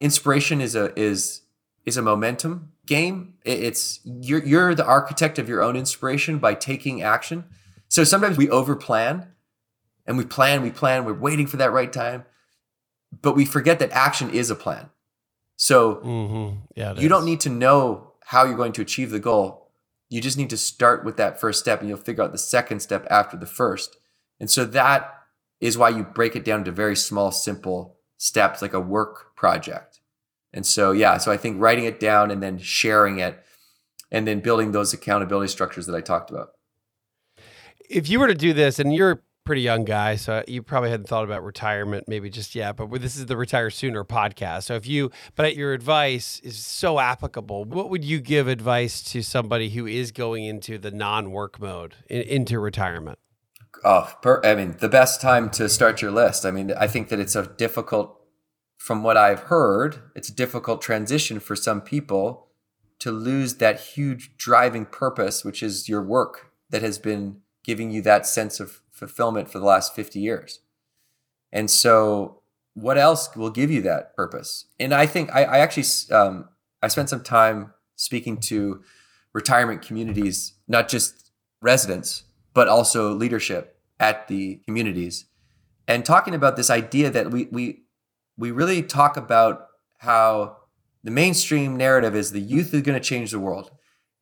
inspiration is a is is a momentum game, it's you're you're the architect of your own inspiration by taking action. So sometimes we overplan and we plan, we plan, we're waiting for that right time, but we forget that action is a plan. So mm-hmm. yeah, you is. don't need to know how you're going to achieve the goal. You just need to start with that first step and you'll figure out the second step after the first. And so that is why you break it down to very small, simple steps, like a work project. And so, yeah, so I think writing it down and then sharing it and then building those accountability structures that I talked about. If you were to do this and you're a pretty young guy, so you probably hadn't thought about retirement maybe just yet. But this is the Retire Sooner podcast. So if you, but your advice is so applicable. What would you give advice to somebody who is going into the non-work mode in, into retirement? Oh, per, I mean, the best time to start your list. I mean, I think that it's a difficult, from what I've heard, it's a difficult transition for some people to lose that huge driving purpose, which is your work that has been giving you that sense of fulfillment for the last 50 years. And so, what else will give you that purpose? And I think I, I actually um, I spent some time speaking to retirement communities, not just residents, but also leadership at the communities, and talking about this idea that we we we really talk about how the mainstream narrative is the youth is going to change the world.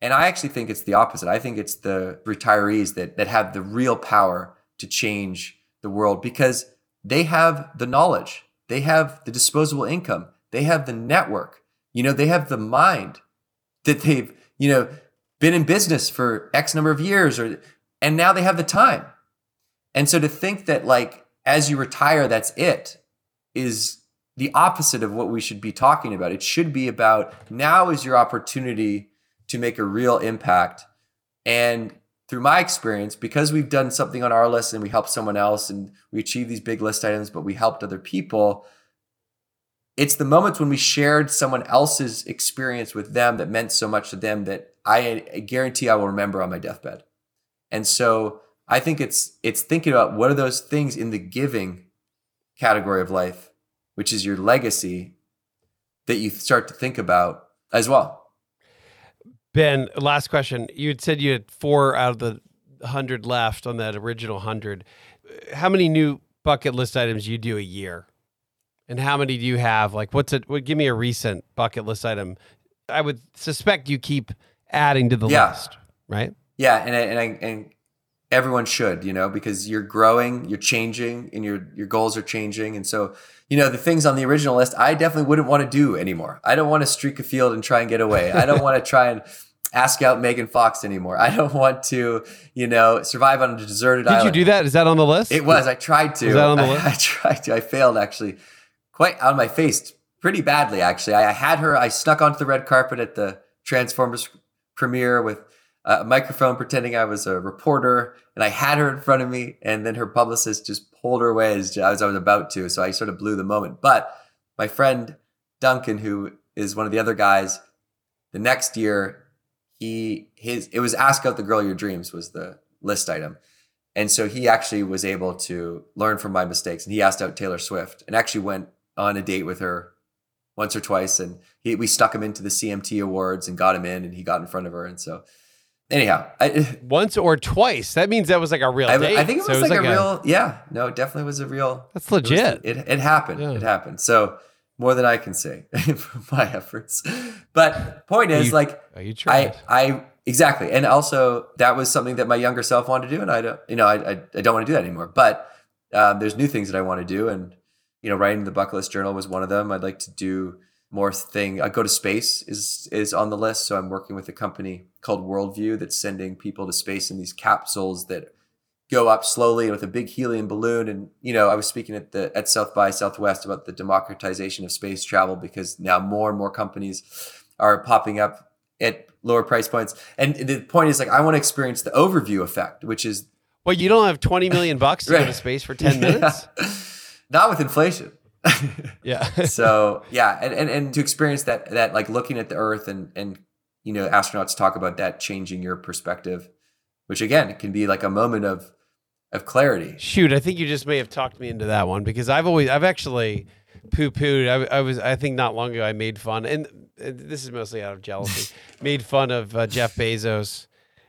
And I actually think it's the opposite. I think it's the retirees that that have the real power to change the world because they have the knowledge, they have the disposable income, they have the network, you know, they have the mind that they've, you know, been in business for X number of years or and now they have the time. And so to think that like as you retire, that's it is the opposite of what we should be talking about. It should be about now is your opportunity to make a real impact. And through my experience, because we've done something on our list and we helped someone else and we achieved these big list items, but we helped other people, it's the moments when we shared someone else's experience with them that meant so much to them that I, I guarantee I will remember on my deathbed. And so I think it's it's thinking about what are those things in the giving category of life, which is your legacy, that you start to think about as well. Ben, last question. You had said you had four out of the hundred left on that original hundred. How many new bucket list items you do a year? And how many do you have? Like, what's it? What, give me a recent bucket list item. I would suspect you keep adding to the Yeah. list, right? Yeah, and I, and I, and everyone should, you know, because you're growing, you're changing, and your your goals are changing, and so you know the things on the original list, I definitely wouldn't want to do anymore. I don't want to streak a field and try and get away. I don't want to try and ask out Megan Fox anymore. I don't want to, you know, survive on a deserted Did you island. do that? Is that on the list? It was. I tried to. Was that on the [LAUGHS] I, list? I [LAUGHS] tried to. I failed actually, quite on my face, pretty badly actually. I, I had her. I snuck onto the red carpet at the Transformers premiere with a microphone, pretending I was a reporter, and I had her in front of me, and then her publicist just pulled her away as, as I was about to. So I sort of blew the moment. But my friend Duncan, who is one of the other guys, the next year he his it was ask out the girl your dreams was the list item. And so he actually was able to learn from my mistakes. And he asked out Taylor Swift and actually went on a date with her once or twice. And he, we stuck him into the CMT awards and got him in and he got in front of her. And so anyhow, I, Once or twice. That means that was like a real I, date. I think it So was, like, a real, yeah, no, it definitely was a real, That's it, was- legit. it, it happened. Yeah. It happened. So more than I can say [LAUGHS] from my efforts. But point is You- like. I, I exactly, and also that was something that my younger self wanted to do, and I don't, you know, I, I, I don't want to do that anymore. But um, there's new things that I want to do, and you know, writing the bucket list journal was one of them. I'd like to do more thing. I go to space is is on the list, so I'm working with a company called Worldview that's sending people to space in these capsules that go up slowly with a big helium balloon. And you know i was speaking at the at south by southwest about the democratization of space travel because now more and more companies are popping up at lower price points. And the point is like i want to experience the overview effect which is well, you don't have 20 million bucks to go to space for 10 [LAUGHS] minutes? not with inflation [LAUGHS] Yeah. [LAUGHS] so yeah and, and and to experience that that like looking at the earth and and you know astronauts talk about that changing your perspective which again can be like a moment of of clarity Shoot, I think you just may have talked me into that one because I've always, I've actually poo pooed. I, I was, I think not long ago I made fun, and this is mostly out of jealousy, [LAUGHS] made fun of uh, Jeff Bezos,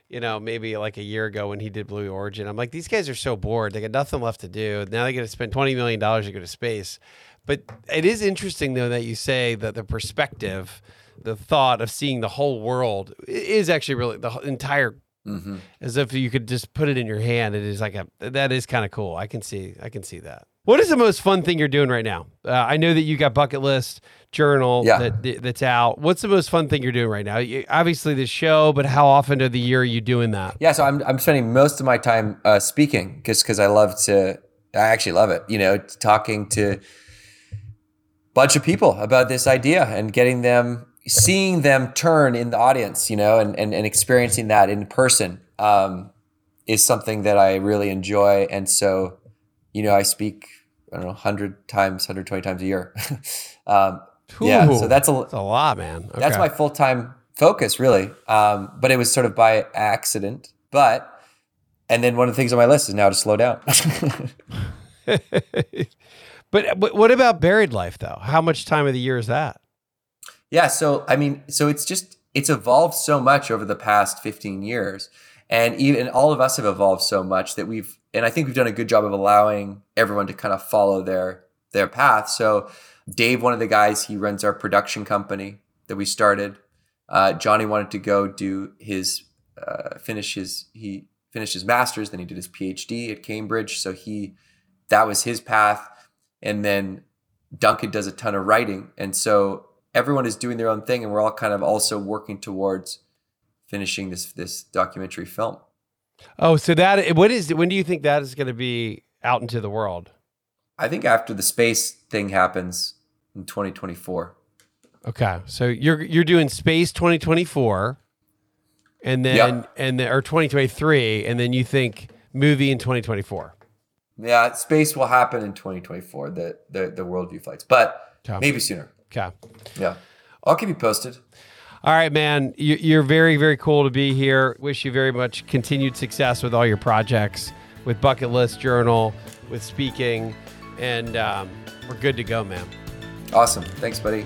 you know, maybe like a year ago when he did Blue Origin. I'm like, these guys are so bored. They got nothing left to do. Now they got to spend $20 million to go to space. But it is interesting, though, that you say that the perspective, the thought of seeing the whole world is actually really the entire hmm as if you could just put it in your hand. It is like a that is kind of cool. I can see I can see that. What is the most fun thing you're doing right now? Uh, I know that you got bucket list journal Yeah. that that's out. What's the most fun thing you're doing right now? You, obviously the show, but how often of the year are you doing that? Yeah, so I'm I'm spending most of my time uh, speaking just because I love to. I actually love it. You know, talking to bunch of people about this idea and getting them, seeing them turn in the audience. You know, and and, and experiencing that in person um, is something that I really enjoy. And so, you know, I speak. I don't know, hundred times, hundred twenty times a year. [LAUGHS] um, yeah, so that's a That's a lot, man. that's my full time focus, really. Um, but it was sort of by accident. But and then one of the things on my list is now to slow down. [LAUGHS] [LAUGHS] but but what about buried life though? How much time of the year is that? yeah. So I mean, so it's just it's evolved so much over the past fifteen years, and even all of us have evolved so much that we've and I think we've done a good job of allowing everyone to kind of follow their their path. So Dave, one of the guys, he runs our production company that we started. Uh, Jonnie wanted to go do his uh, finish his he finished his master's, then he did his PhD at Cambridge. So he that was his path, and then Duncan does a ton of writing, and so everyone is doing their own thing, and we're all kind of also working towards finishing this this documentary film. Oh, so that what is when do you think that is going to be out into the world? I think after the space thing happens in 2024. Okay, so you're you're doing Space 2024, and then Yep. and then or 2023, and then you think movie in 2024. Yeah, space will happen in 2024. The the the World View flights, but Okay. maybe sooner. Okay. Yeah, I'll keep you posted. All right, man. You- You're very, very cool to be here. Wish you very much continued success with all your projects, with Bucket List Journal, with speaking, and um, we're good to go, man. Awesome. Thanks, buddy.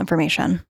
information.